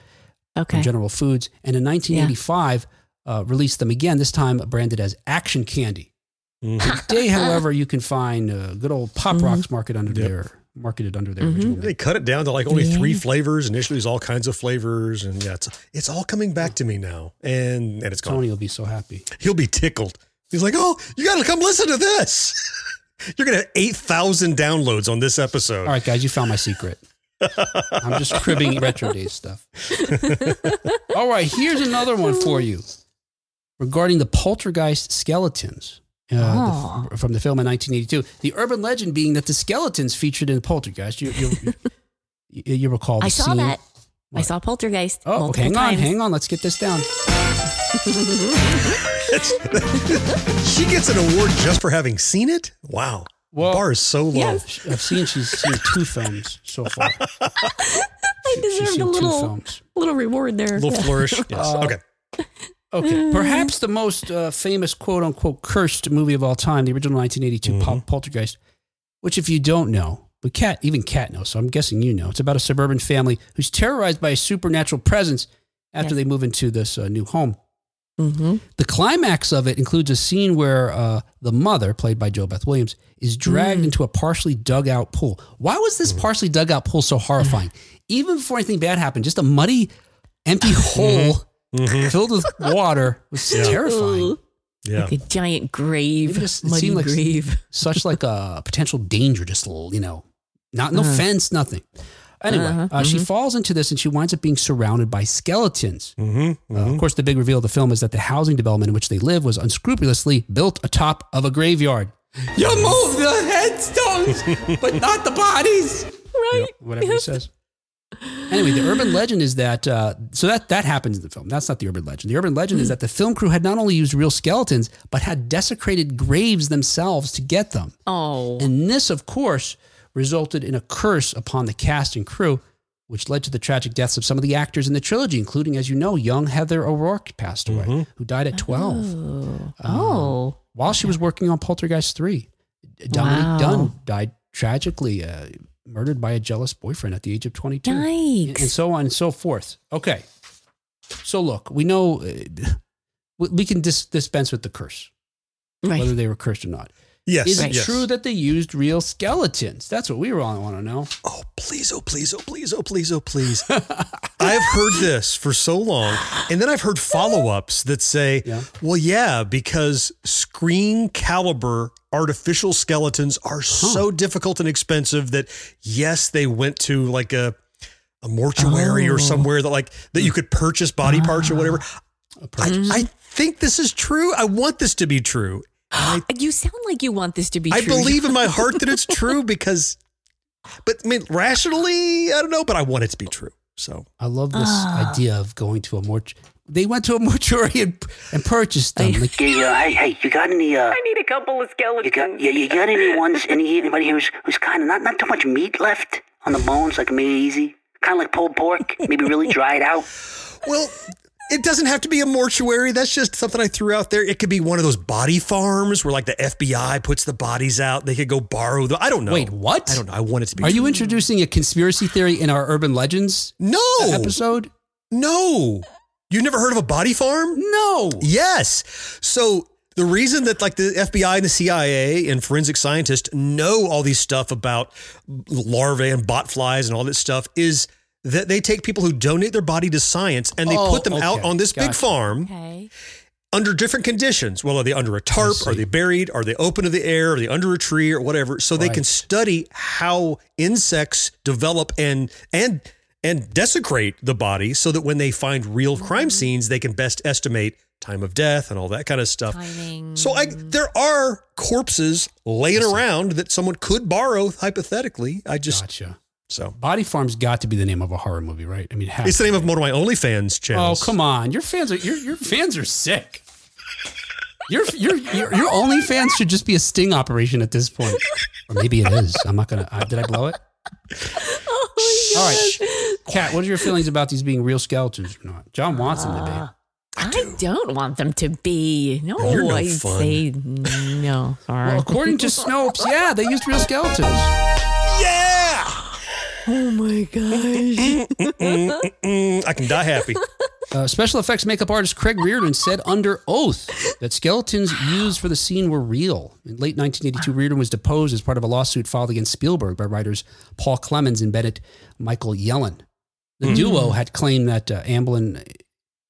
Okay. from General Foods, and in 1985 uh, released them again. This time branded as Action Candy. Today, however, you can find uh, good old Pop Rocks market under Yep. their marketed under their mm-hmm. original name. They cut it down to like only three flavors. Initially, it was all kinds of flavors, and yeah, it's it's all coming back to me now, and and it's gone. Tony will be so happy. He'll be tickled. He's like, "Oh, you got to come listen to this. You're gonna have eight thousand downloads on this episode." All right, guys, you found my secret. I'm just cribbing retro days stuff. All right, here's another one for you regarding the poltergeist skeletons. Uh, Oh. the, from the film in 1982. The urban legend being that the skeletons featured in Poltergeist. You, you, you, you recall the I saw scene. that. I saw Poltergeist. Oh, multiple hang on, hang on. Let's get this down. She gets an award just for having seen it. Wow, Well- bar is so low. Yes. I've seen she's seen two films so far. I She's deserved seen a little little reward there. little Yeah. flourish. Yes. Uh, okay. Okay, perhaps the most uh, famous quote unquote cursed movie of all time, the original 1982 Pol- Poltergeist, which, if you don't know, but Kat, even Kat knows, so I'm guessing you know. It's about a suburban family who's terrorized by a supernatural presence after Yes. they move into this uh, new home. Mm-hmm. The climax of it includes a scene where uh, the mother, played by JoBeth Williams, is dragged into a partially dug out pool. Why was this partially dug out pool so horrifying? Even before anything bad happened, just a muddy, empty hole filled with water was terrifying. Yeah. Like a giant grave, It just- it muddy seemed like- grave. Such like a potential danger, just you know, not no fence, nothing. Anyway, Uh-huh, uh, she falls into this and she winds up being surrounded by skeletons. Mm-hmm. Uh, of course, the big reveal of the film is that the housing development in which they live was unscrupulously built atop of a graveyard. You move the headstones, but not the bodies. Right. Whatever he says. Anyway, the urban legend is that uh, so that that happens in the film. That's not the urban legend. The urban legend is that the film crew had not only used real skeletons, but had desecrated graves themselves to get them. Oh. And this, of course, resulted in a curse upon the cast and crew, which led to the tragic deaths of some of the actors in the trilogy, including, as you know, young Heather O'Rourke passed away, who died at 12 Oh. oh. while she was working on Poltergeist 3. Dominique Wow. Dunne died tragically, uh, murdered by a jealous boyfriend at the age of 22. And, and so on and so forth. Okay. So look, we know uh, we we can dis- dispense with the curse, whether they were cursed or not. Yes. Is it yes. true that they used real skeletons? That's what we all want to know. Oh, please, oh, please, oh, please, oh, please, oh, please. I've heard this for so long. And then I've heard follow ups that say, Yeah. well, yeah, because screen caliber artificial skeletons are so difficult and expensive that, yes, they went to like a, a mortuary Oh. or somewhere that like that you could purchase body parts or whatever. I, I think this is true. I want this to be true. I You sound like you want this to be I true. I believe in my heart that it's true because, but I mean, rationally, I don't know, but I want it to be true. So I love this Ah. idea of going to a mort. They went to a mortuary and, and purchased them. Like, Hey, uh, hey, hey, you got any, uh, I need a couple of skeletons. you got, yeah, you got any ones, any, anybody here who's, who's kind of not, not too much meat left on the bones, like maybe easy? Kind of like pulled pork, maybe really dried out? Well, it doesn't have to be a mortuary. That's just something I threw out there. It could be one of those body farms where like the FBI puts the bodies out. They could go borrow them. I don't know. Wait, what? I don't know. I want it to be Are you introducing a conspiracy theory in our urban legends No. episode? No. You've never heard of a body farm? No. Yes. So the reason that like the FBI and the CIA and forensic scientists know all these stuff about larvae and bot flies and all this stuff is that they take people who donate their body to science and they Oh, put them out on this big farm Okay. under different conditions. Well, are they under a tarp? Are they buried? Are they open to the air? Are they under a tree or whatever? So they can study how insects develop and and and desecrate the body so that when they find real crime scenes, they can best estimate time of death and all that kind of stuff. Timing. So I there are corpses laying around that someone could borrow hypothetically. I just Gotcha. so Body Farm's got to be the name of a horror movie, right? I mean, it it's the to name of be. one of my OnlyFans channels. Oh, come on. Your fans are your your fans are sick. Your your your your OnlyFans should just be a sting operation at this point, or maybe it is. I'm not gonna. Uh, did I blow it? All right, Kat. What are your feelings about these being real skeletons or not? Jon wants them to be. Ah. I don't want them to be. No, You're no I'd fun. say no. Sorry. Well, according to Snopes, yeah, they used real skeletons. Yeah. oh my gosh. I can die happy. Uh, special effects makeup artist Craig Reardon said under oath that skeletons used for the scene were real. In late 1982, Reardon was deposed as part of a lawsuit filed against Spielberg by writers Paul Clemens and Bennett Michael Yellen. The duo had claimed that uh, Amblin,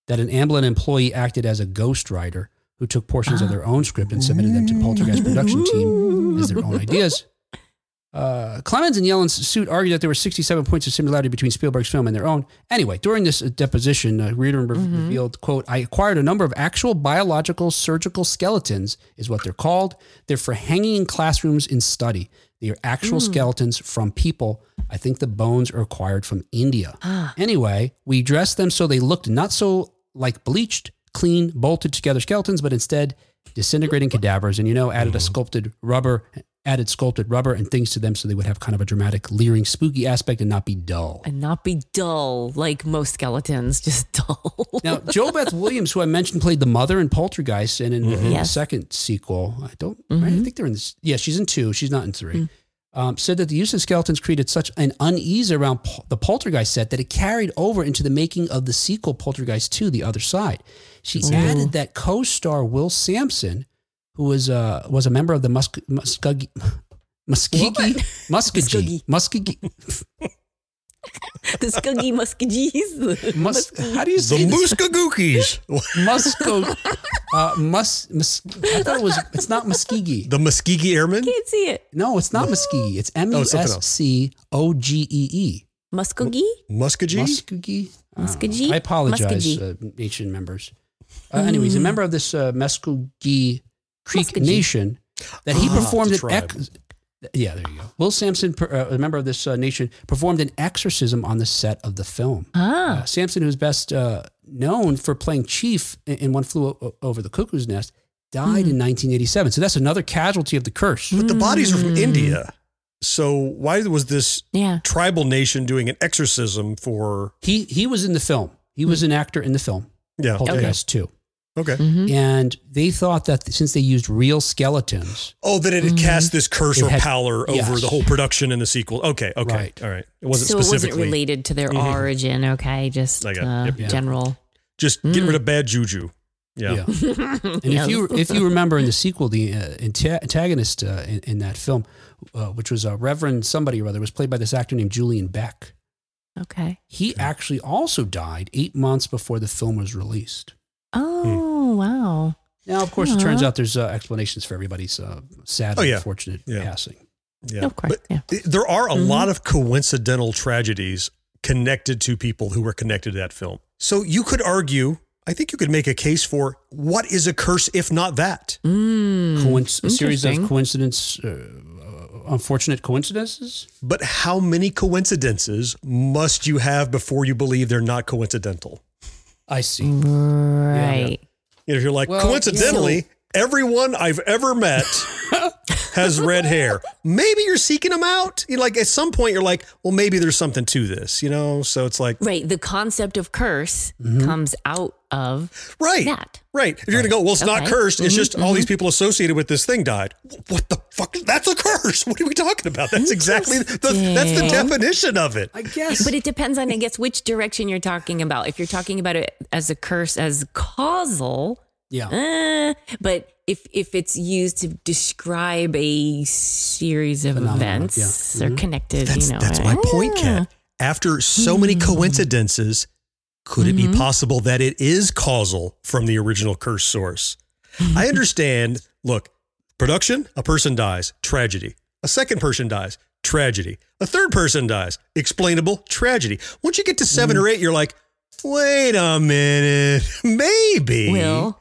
that an Amblin employee acted as a ghostwriter who took portions of their own script and submitted them to Poltergeist production team as their own ideas. Uh, Clemens and Yellen's suit argued that there were 67 points of similarity between Spielberg's film and their own. Anyway, during this uh, deposition, uh, Reardon re- revealed, quote, I acquired a number of actual biological surgical skeletons, is what they're called. They're for hanging in classrooms in study. They are actual skeletons from people. I think the bones are acquired from India. Anyway, we dressed them so they looked not so like bleached, clean, bolted together skeletons, but instead disintegrating cadavers. And you know, added a sculpted rubber, added sculpted rubber and things to them so they would have kind of a dramatic, leering, spooky aspect and not be dull. and not be dull like most skeletons, just dull. Now, JoBeth Williams, who I mentioned, played the mother in Poltergeist and in, in the Mm-hmm. Yes. second sequel. I don't, I think they're in this. Yeah, she's in two. She's not in three. Mm. Um, said that the use of skeletons created such an unease around Pol- the Poltergeist set that it carried over into the making of the sequel Poltergeist 2, The Other Side. She added that co-star Will Sampson, who was uh, was a member of the Musk Muskogee Muskegee Muskegee Muskegee the Skuggy Muskegees. Mus- How do you say The this? Muskogookies. Musco, uh, mus, mus, I thought it was, it's not Muskegee. the Muskegee Airmen. Can't see it. No, it's not Muskegee. It's M U Oh, something S else. C O G E E. Muskogee? Muskogee? Muskegee? I. Muskegee? I apologize, Muskegee. uh, nation members. Uh, anyways, a member of this uh, Muskogee Creek Muskegee. Nation that he Ah, performed it's an ex- yeah, there you go. Will Sampson, uh, a member of this uh, nation, performed an exorcism on the set of the film. Ah. Uh, Sampson, who's best uh, known for playing Chief in, in One Flew O- Over the Cuckoo's Nest, died in 1987. So that's another casualty of the curse. But the bodies are from Mm. India. So why was this Yeah. tribal nation doing an exorcism for He he was in the film. He was an actor in the film. yeah? Poltergeist 2. Okay. and they thought that since they used real skeletons, Oh, that it had cast this curse It or had- power over yes. the whole production and the sequel. Okay. Okay. Right. All right. It wasn't so it wasn't specifically related to their Mhm. origin. Okay, just I got it. uh, Yep, yep. general. just get rid of bad juju. Yeah. And if you if you remember in the sequel, the uh, antagonist uh, in, in that film, uh, which was a Reverend somebody or other, was played by this actor named Julian Beck. Okay. He actually also died eight months before the film was released. Oh wow. Now, of course, it turns out there's uh, explanations for everybody's uh, sad Oh, yeah. unfortunate Yeah. passing. Yeah. Of course. But yeah. there are a Mhm. lot of coincidental tragedies connected to people who were connected to that film. So you could argue, I think you could make a case for what is a curse if not that? Mm, Coinc- a series of interesting. coincidence, uh, uh, unfortunate coincidences. But how many coincidences must you have before you believe they're not coincidental? I see. Right. You know, if you're like, Well, coincidentally, everyone I've ever met has red hair. Maybe you're seeking them out. You know, like at some point, you're like, well, maybe there's something to this, you know? So it's like, Right. The concept of curse Mm-hmm. comes out of right. that. Right. If you're going to go, well, it's not cursed. It's Mhm, just all these people associated with this thing died. What the fuck? That's a curse. What are we talking about? That's exactly the, that's the definition of it. I guess. But it depends on, I guess, which direction you're talking about. If you're talking about it as a curse, as causal, yeah. eh, but if if it's used to describe a series of Phenomenon, events yeah. or Mhm. connected, That's, you know, that's my point. Kat. After so many Hmm. coincidences, could it be Mhm. possible that it is causal from the original curse source? I understand. Look, production, a person dies, tragedy. A second person dies, tragedy. A third person dies, explainable, tragedy. Once you get to seven Hmm. or eight, you're like, wait a minute, maybe. Will,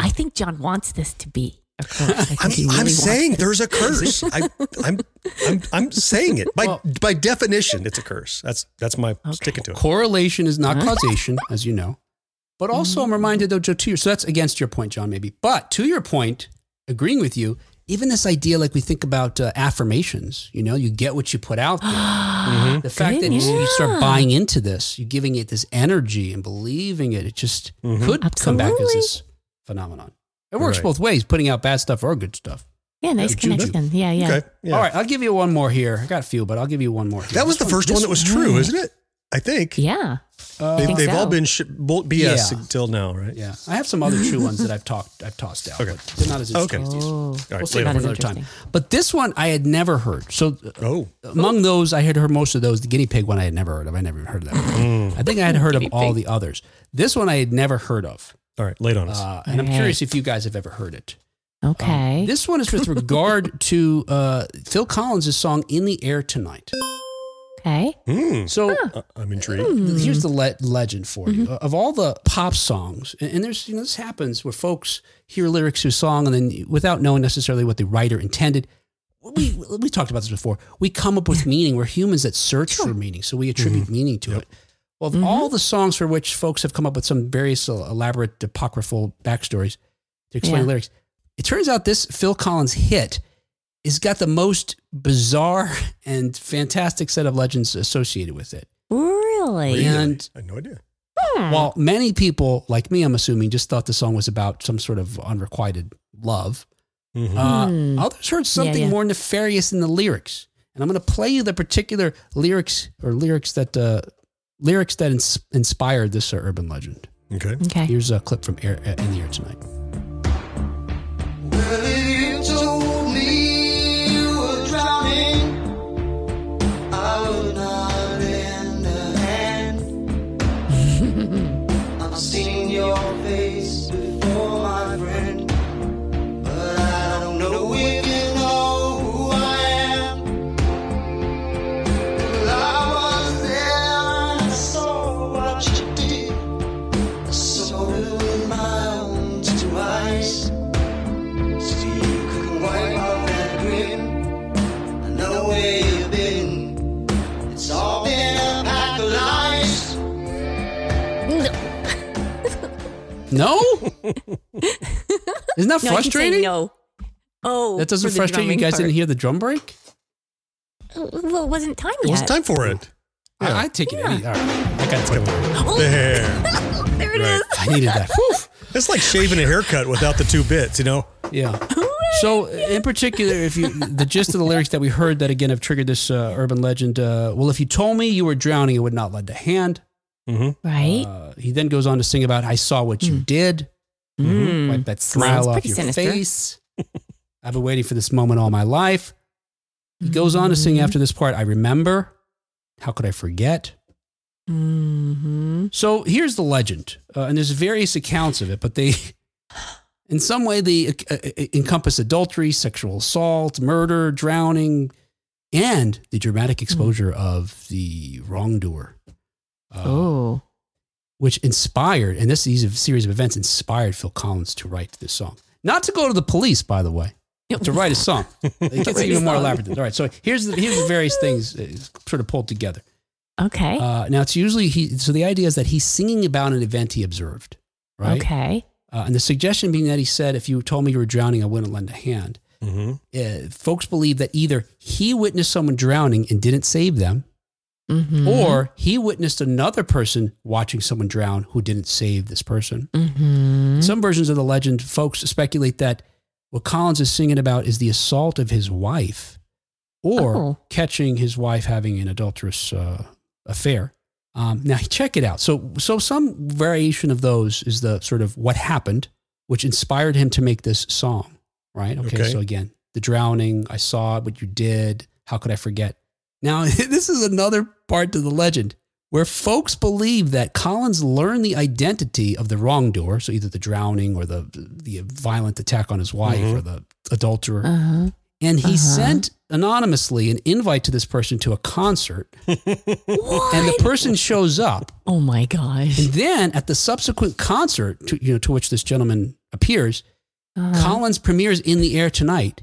I think Jon wants this to be a curse. I think I'm, really I'm saying this. there's a curse. I, I'm, I'm, I'm saying it by Well- by definition. It's a curse. That's that's my sticking to it. Correlation is not Huh? causation, as you know. But also, I'm reminded, though, Joe, to your, so that's against your point, John, maybe. But to your point, agreeing with you, even this idea, like we think about uh, affirmations, you know, you get what you put out there. Mm-hmm. The fact that you, you start buying into this, you're giving it this energy and believing it, it just Mhm. could come back as this phenomenon. It works Right. both ways, putting out bad stuff or good stuff. Yeah, nice Yeah, juju. connection. Yeah, yeah. Okay. Yeah. All right, I'll give you one more here. I got a few, but I'll give you one more. Here. That was the first one this that was true, isn't it? I think. Yeah. Uh, They, think they've all been sh- bull- BS Yeah. until now, right? Yeah, I have some other true ones that I've talked, I've tossed out. Okay. but they're not as Okay. interesting. as these. Oh, All We'll right. save later. it Not for another time. But this one I had never heard. So uh, Oh. among those, I had heard most of those. The guinea pig one I had never heard of. I never heard of that. Mm. One. I think I had heard of all the others. This one I had never heard of, All right. Late on us. uh, and I'm Right. curious if you guys have ever heard it. Um, Okay. this one is with regard to uh, Phil Collins' song "In the Air Tonight." okay. Hmm. So Uh, I'm intrigued. here's the le- legend for you Mm-hmm. of all the pop songs and, and there's you know this happens where folks hear lyrics to a song and then without knowing necessarily what the writer intended we we talked about this before we come up with meaning we're humans that search for meaning so we attribute Mm-hmm. meaning to it well of all the songs for which folks have come up with some various elaborate apocryphal backstories to explain Yeah. lyrics it turns out this phil collins hit has got the most bizarre and fantastic set of legends associated with it Really? Really? and I had no idea. Hmm. while many people, like me, I'm assuming, just thought the song was about some sort of unrequited love, Mhm. uh, Hmm. others heard something yeah. more nefarious in the lyrics. And I'm going to play you the particular lyrics or lyrics that uh, lyrics that ins- inspired this uh, urban legend. okay. okay. Here's a clip from Air, uh, In the Air Tonight. No? Isn't that No, I keep saying frustrating? no. Oh, That doesn't frustrate you drumming guys part. didn't hear the drum break? Well, it wasn't time It was yet. time for it. Yeah. I, I take it any. All right. I got it. Oh, There. there it is. Right. I needed that. It's like shaving a haircut without the two bits, you know? Yeah. So, in particular, if you the gist of the lyrics that we heard that again have triggered this uh, urban legend. Uh, well, if you told me you were drowning, I would not lend a hand. Mm-hmm. Right? Uh, he then goes on to sing about I saw what you did. Mm. Wipe that smile Sounds off your sinister. face. I've been waiting for this moment all my life. He goes on to sing Mhm. after this part. I remember. How could I forget? Mm-hmm. So here's the legend, uh, and there's various accounts of it, but they, in some way, they uh, uh, encompass adultery, sexual assault, murder, drowning, and the dramatic exposure of the wrongdoer. Uh, Oh. which inspired, and this these series of events inspired Phil Collins to write this song. Not to go to the police, by the way, to write a song. It gets even more song. elaborate. All right, so here's the, here's the various things uh, sort of pulled together. Okay. Uh, now it's usually he. So the idea is that he's singing about an event he observed, right? Okay. Uh, and the suggestion being that he said, "If you told me you were drowning, I wouldn't lend a hand." Mm-hmm. Uh, folks believe that either he witnessed someone drowning and didn't save them, Mm-hmm. or he witnessed another person watching someone drown who didn't save this person. Mm-hmm. Some versions of the legend, folks speculate that what Collins is singing about is the assault of his wife or Oh. catching his wife having an adulterous uh, affair. Um, now, check it out. So, so some variation of those is the sort of what happened, which inspired him to make this song, right? Okay, Okay. so again, the drowning, I saw what you did. How could I forget? Now, this is another part to the legend where folks believe that Collins learned the identity of the wrongdoer, so either the drowning or the the violent attack on his wife Mhm. or the adulterer, Uh-huh. and he Uh-huh. sent anonymously an invite to this person to a concert, What? and the person shows up, oh my gosh. and then at the subsequent concert, to, you know, to which this gentleman appears, Uh-huh. Collins premieres in the air tonight,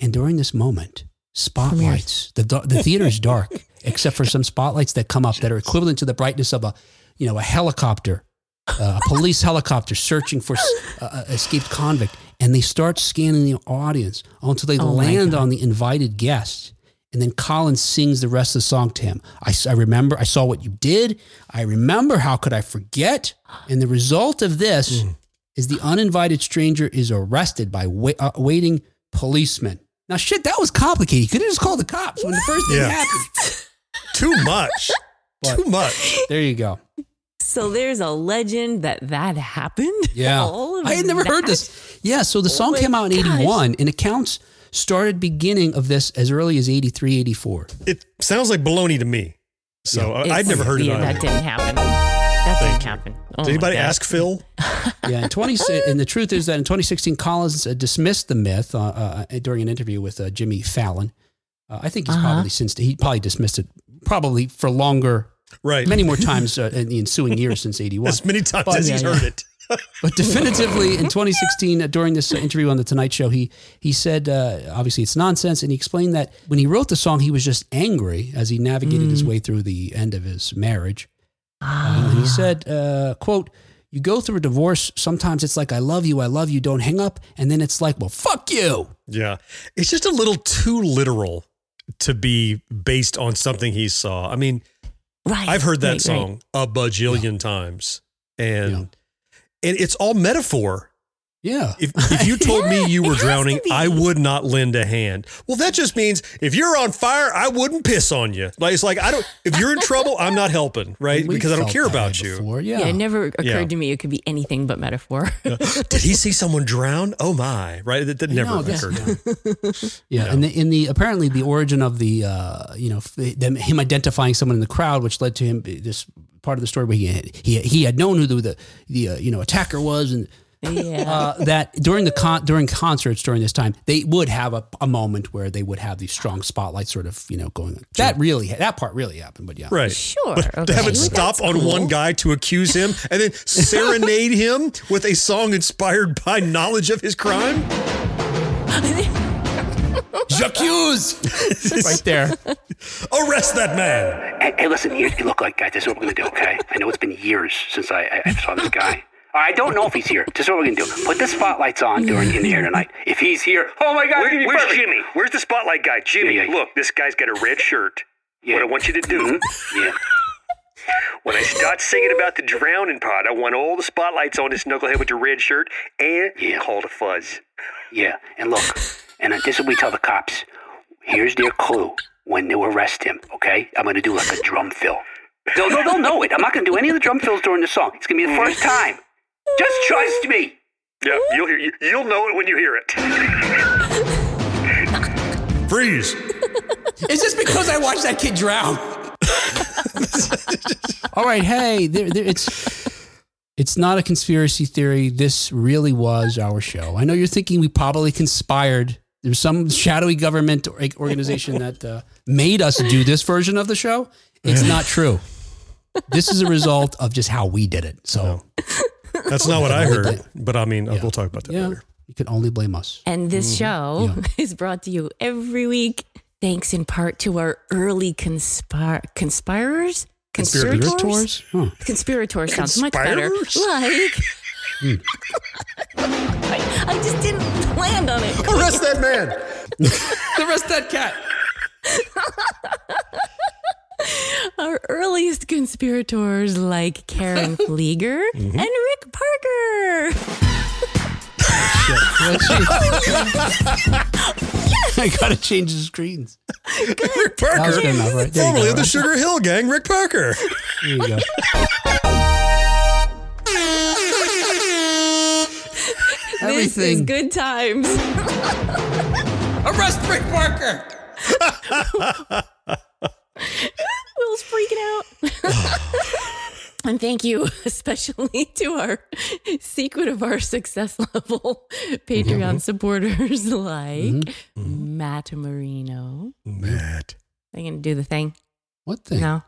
and during this moment, spotlights. The the theater is dark except for some spotlights that come up that are equivalent to the brightness of a, you know, a helicopter, uh, a police helicopter searching for uh, escaped convict, and they start scanning the audience until they Oh land on the invited guests. And then Collins sings the rest of the song to him. I remember, I saw what you did. I remember, how could I forget? And the result of this is the uninvited stranger is arrested by wa- uh, waiting policemen. Now, shit, that was complicated. You could have just called the cops when the first thing Yeah. happened. Too much. But- Too much. There you go. So there's a legend that that happened. Yeah. All of I had never heard that? this. Yeah, so the oh song my came out in gosh. 81, and accounts started beginning of this as early as 83, 84. It sounds like baloney to me. So I- uh, I'd never heard yeah, it that didn't happen. That didn't happen. Oh Did anybody God. ask Phil? Yeah, in 20, and the truth is that in 2016, Collins uh, dismissed the myth uh, uh, during an interview with uh, Jimmy Fallon. Uh, I think he's Uh-huh. probably since he probably dismissed it probably for longer, Right. many more times uh, in the ensuing years since 81. as many times But- as he's yeah, heard it. But definitively, in 2016, uh, during this uh, interview on the Tonight Show, he he said, uh, obviously it's nonsense, and he explained that when he wrote the song, he was just angry as he navigated his way through the end of his marriage. And he said, uh, "quote You go through a divorce. Sometimes it's like I love you, I love you, don't hang up, and then it's like, well, fuck you." Yeah. It's just a little too literal to be based on something he saw. I mean, Right. I've heard that right, song a bajillion times. And and it's all metaphor. Yeah. If, if you told Yeah, me you were drowning. I would not lend a hand. Well, that just means if you're on fire, I wouldn't piss on you. Like it's like I don't. If you're in trouble, I'm not helping, right? We because I don't care about you. before, Yeah. Yeah. it never occurred Yeah. to me it could be anything but metaphor. Did he see someone drown? Oh my! Right? That, that never know, this- occurred. Yeah, Yeah. and the, in the apparently the origin of the uh, you know them, him identifying someone in the crowd, which led to him this part of the story where he had, he he had known who the the, the uh, you know attacker was, and yeah. uh, that during the con- during concerts during this time they would have a, a moment where they would have these strong spotlights sort of you know going. on. That really that part really happened, but yeah, Right. Sure. But okay. to have it Well, stop on cool. one guy to accuse him and then serenade him with a song inspired by knowledge of his crime? J'accuse right there. Arrest that man. Hey, hey, listen, here, look, like, guys, this is what we're gonna do, okay? I know it's been years since I, I, I saw this guy. I don't know if he's here. This is what we're gonna do. Put the spotlights on during in the air tonight. If he's here, oh my God, it's gonna be where's perfect. Jimmy? Where's the spotlight guy? Jimmy, Yeah, yeah. look, this guy's got a red shirt. Yeah. What I want you to do Mhm. Yeah. When I start singing about the drowning part, I want all the spotlights on this knucklehead with the red shirt and Yeah. call the fuzz. Yeah, and look, and this is what we tell the cops. Here's their clue when they arrest him, okay? I'm gonna do like a drum fill. They'll, they'll, they'll know it. I'm not gonna do any of the drum fills during the song. It's gonna be the first time. Just trust me. Yeah, you'll hear you, you'll know it when you hear it. Freeze. Is this because I watched that kid drown? All right, hey, there, there, it's it's not a conspiracy theory. This really was our show. I know you're thinking we probably conspired. There's some shadowy government or organization that uh, made us do this version of the show. It's not true. This is a result of just how we did it. So That's not what I heard. But I mean, we'll talk about that yeah, later. you can only blame us. And this mm-hmm. show Yeah. is brought to you every week, thanks in part to our early conspir- conspirers. Conspirators? Conspirators? Huh. Conspirator sounds much better. Conspirers? Like, I, hmm. I just didn't land on it. Arrest that man. The rest that cat. Our earliest conspirators like Karen Flieger Mm-hmm. and Rick Parker. I gotta change the screens. Rick Parker. good enough, right? There Formerly of the? Sugar Hill Gang, Rick Parker. There you go. This is Everything. good times. Arrest Rick Parker. Will's freaking out. and thank you especially to our secret of our success level Patreon mm-hmm. supporters like mm-hmm. Mm-hmm. Matt Marino. Matt. Are you gonna do the thing? What thing? No.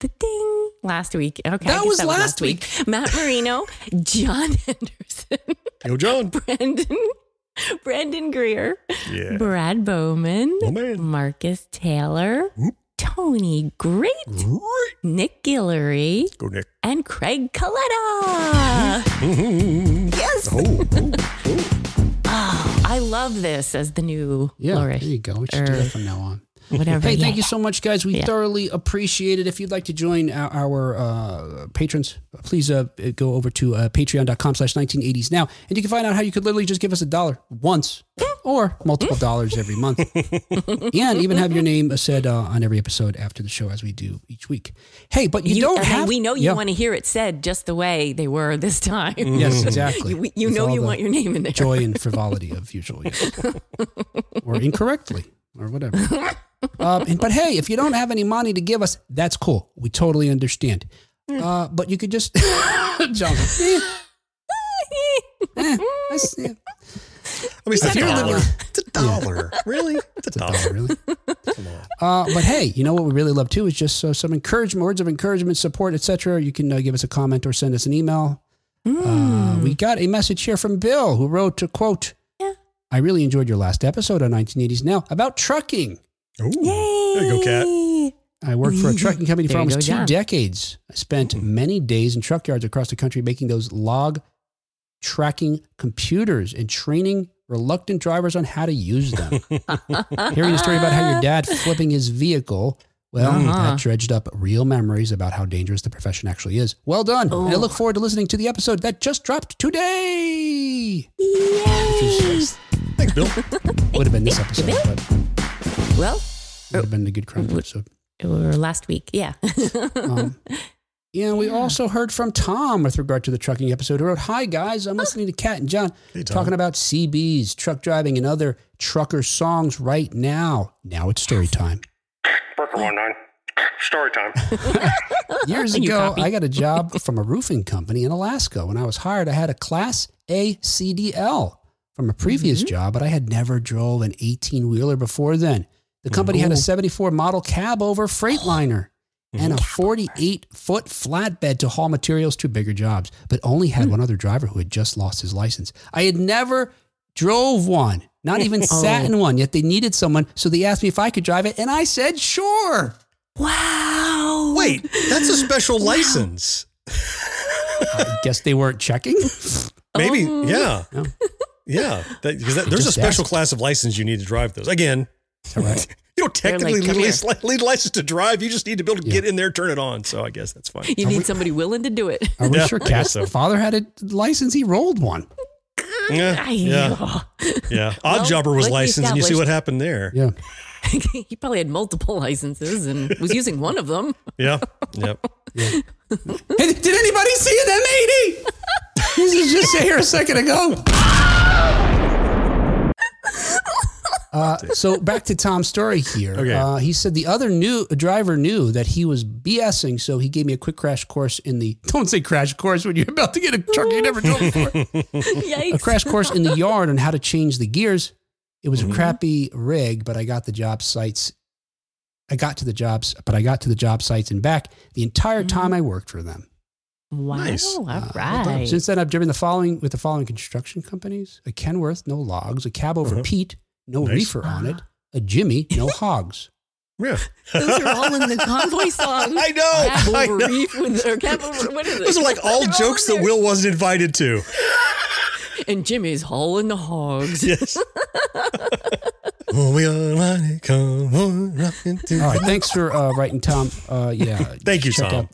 The thing last week. Okay. I That was last week. Matt Marino, John Henderson, Yo, John. Brandon, Brandon Greer, Yeah. Brad Bowman, Oh. Marcus Taylor, Tony Great, Great. Nick Guillory, Go, Nick. and Craig Coletta. yes. Oh, oh, oh. Oh, I love this as the new Yeah, flourish. there you go. We should do that from now on. Whatever. Hey, yeah. thank you so much, guys. We Yeah. thoroughly appreciate it. If you'd like to join our, our uh, patrons, please uh, go over to uh, patreon.com slash 1980s now. And you can find out how you could literally just give us a dollar once or multiple dollars every month. and even have your name said uh, on every episode after the show as we do each week. Hey, but you, You- don't have... we know you Yeah. want to hear it said just the way they were this time. Yes, exactly. You, you know you want your name in there. Joy and frivolity of usual, yes. or incorrectly, or whatever. Um, and, but hey, if you don't have any money to give us, that's cool. We totally understand. Uh, but you could just, Jon, eh, eh, that's- yeah, I mean, it's a you're dollar. living- It's a dollar. Really? It's a dollar. dollar, really. Uh, but hey, you know what we really love too is just uh, some encouragement, words of encouragement, support, etc. You can uh, give us a comment or send us an email. Uh, we got a message here from Bill who wrote to quote, Yeah. I really enjoyed your last episode on 1980s Now about trucking. Ooh. There you go, Kat. I worked for a trucking company for almost go, two Jon. decades. I spent many days in truck yards across the country making those log tracking computers and training reluctant drivers on how to use them. Hearing a story about how your dad flipping his vehicle, well, Uh-huh. that dredged up real memories about how dangerous the profession actually is. Well done. And I look forward to listening to the episode that just dropped today. Yay. Thanks, Bill. Would have been this episode, but Well, would have been the good crime episode. or last week. Yeah. Um, yeah, we also heard from Tom with regard to the trucking episode. He wrote, "Hi guys, I'm listening to Kat and Jon Hey, talking about CBs, truck driving, and other trucker songs right now. Now it's story time. Parker one nine. Story time. Years ago. I got a job from a roofing company in Alaska. When I was hired, I had a Class A CDL from a previous job, but I had never drove an 18 wheeler before then. The company had a 74 model cab over Freightliner and a 48 foot flatbed to haul materials to bigger jobs, but only had hmm. one other driver who had just lost his license. I had never drove one, not even sat oh. in one, yet they needed someone. So they asked me if I could drive it, and I said, sure. wow. Wait, that's a special license. I guess they weren't checking. Maybe, Oh. yeah. No. Yeah. Because there's a special asked. class of license you need to drive those. Again, All right. You don't technically like, need, a li- license to drive. You just need to be able to get in there, turn it on. So I guess that's fine. You need somebody willing to do it. Are we Yeah, sure I Kat's so. father had a license? He rolled one. Yeah, yeah, oh. yeah. Odd Well, Jobber was licensed, and you see what happened there. Yeah. he probably had multiple licenses and was using one of them. Yeah, yep. Hey, did anybody see an M80? This was just here a second ago. Uh, so back to Tom's story here. Okay. Uh, he said the other new driver knew that he was BSing, so he gave me a quick crash course in the. Don't say crash course when you're about to get a truck you never drove before. Yikes. a crash course in the yard on how to change the gears. It was Mm-hmm. a crappy rig, but I got the job sites. I got to the jobs, but I got to the job sites and back the entire time I worked for them. Wow. Nice. All Uh, right. Since then, I've driven the following with the following construction companies: a Kenworth, no logs; a cab over Uh-huh. Pete, no Nice. reefer on it; a Jimmy, no hogs. Yeah. Those are all in the convoy song. I know. Cab I know. reef with or cab over what is it? Those are like all They're jokes in that. Will wasn't invited to. And Jimmy's hauling the hogs. Yes. oh, we are mighty, come on, rockin' to- All right, thanks for uh, writing, Tom. Uh, yeah, Thank you, Tom. out-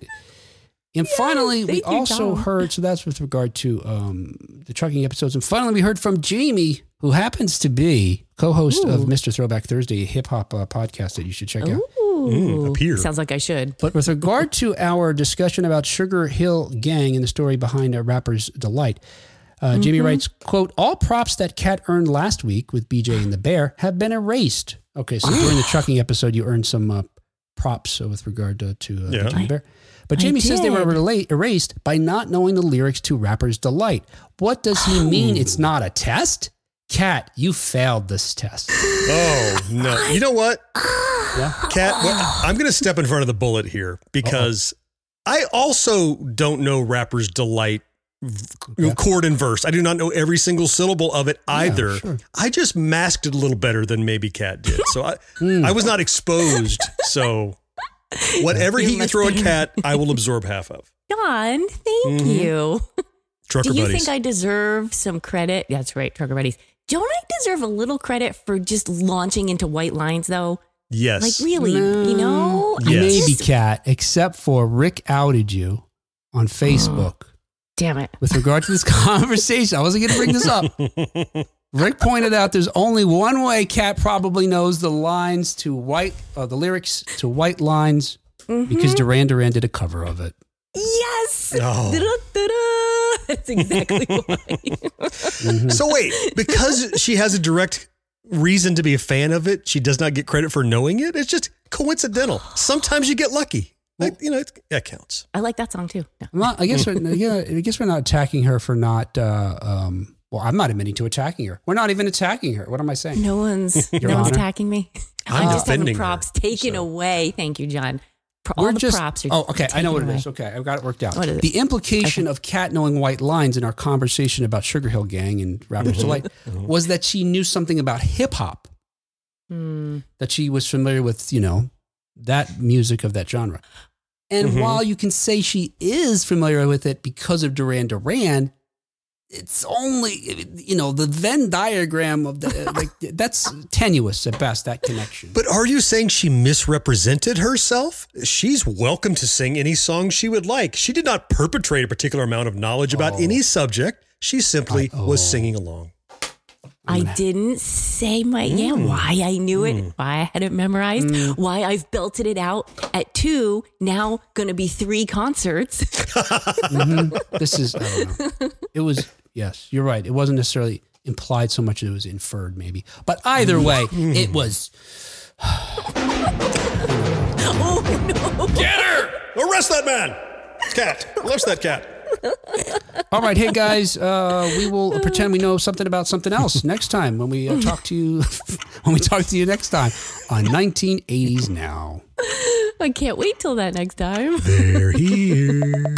And finally, we you, also Tom. heard. So that's with regard to um, the trucking episodes. And finally, we heard from Jamie, who happens to be co-host of Mr. Throwback Thursday, a hip hop uh, podcast that you should check out. Ooh. Mm, up. Sounds like I should. But with regard to our discussion about Sugar Hill Gang and the story behind a rapper's delight, uh, Jamie writes, "quote All props that Kat earned last week with BJ and the Bear have been erased." Okay, so during the trucking episode, you earned some uh, props uh, with regard to, to uh, Yeah. BJ and the Bear. But I Jamie says they were did. relate, erased by not knowing the lyrics to "Rapper's Delight." What does he mean? It's not a test. Kat, you failed this test. Oh no! You know what, Yeah. Kat? What, I'm going to step in front of the bullet here because I also don't know rapper's delight Yeah. chord and verse. I do not know every single syllable of it either. sure. I just masked it a little better than maybe Kat did. So I, Hmm. I was not exposed. So whatever You he can throw at Kat, I will absorb half of. Jon, thank Mhm. you. Trucker Do you buddies. think I deserve some credit? That's right, Trucker Buddies. Don't I deserve a little credit for just launching into white lines, though? yes. Like, really, you know? I Yes. Maybe Kat, except for Rick outed you on Facebook. Damn it. with regard to this conversation. I wasn't going to bring this up. Rick pointed out there's only one way Kat probably knows the lines to white, uh, the lyrics to white lines, because Duran Duran did a cover of it. Yes. Oh. Da-da-da-da. That's exactly why. So wait, because she has a direct reason to be a fan of it, she does not get credit for knowing it. It's just coincidental. Sometimes you get lucky. Like, you know, it, that counts. I like that song too. No. I'm not, I guess. We're, yeah, I guess we're not attacking her for not. Uh, um, well, I'm not admitting to attacking her. We're not even attacking her. What am I saying? No one's Your no one's attacking me. I'm I'm just having defending her, props taken so. away. Thank you, Jon. Pro- all We're the just. props are oh, okay. I know what taken it away. is. Okay, I've got it worked out. What is it? The implication of Kat knowing white lines in our conversation about Sugar Hill Gang and Rapper's Delight was that she knew something about hip hop. Hmm. that she was familiar with, you know, that music of that genre. And Mhm. while you can say she is familiar with it because of Duran Duran, it's only, you know, the Venn diagram of the, like, that's tenuous at best, that connection. But are you saying she misrepresented herself? She's welcome to sing any song she would like. She did not perpetrate a particular amount of knowledge about Oh. any subject. She simply I- was oh. singing along. I didn't say my yeah Mm. why I knew it, why I had it memorized, why I've belted it out at two. Now going to be three concerts. Mhm. This is, I don't know. It was, yes, you're right. It wasn't necessarily implied so much as it was inferred, maybe. But either way, it was. Oh Get her! Arrest that man! Cat. Arrest that cat. All right, hey guys, uh, we will pretend we know something about something else next time when we uh, talk to you. when we talk to you next time on 1980s now. I can't wait till that next time. They're here.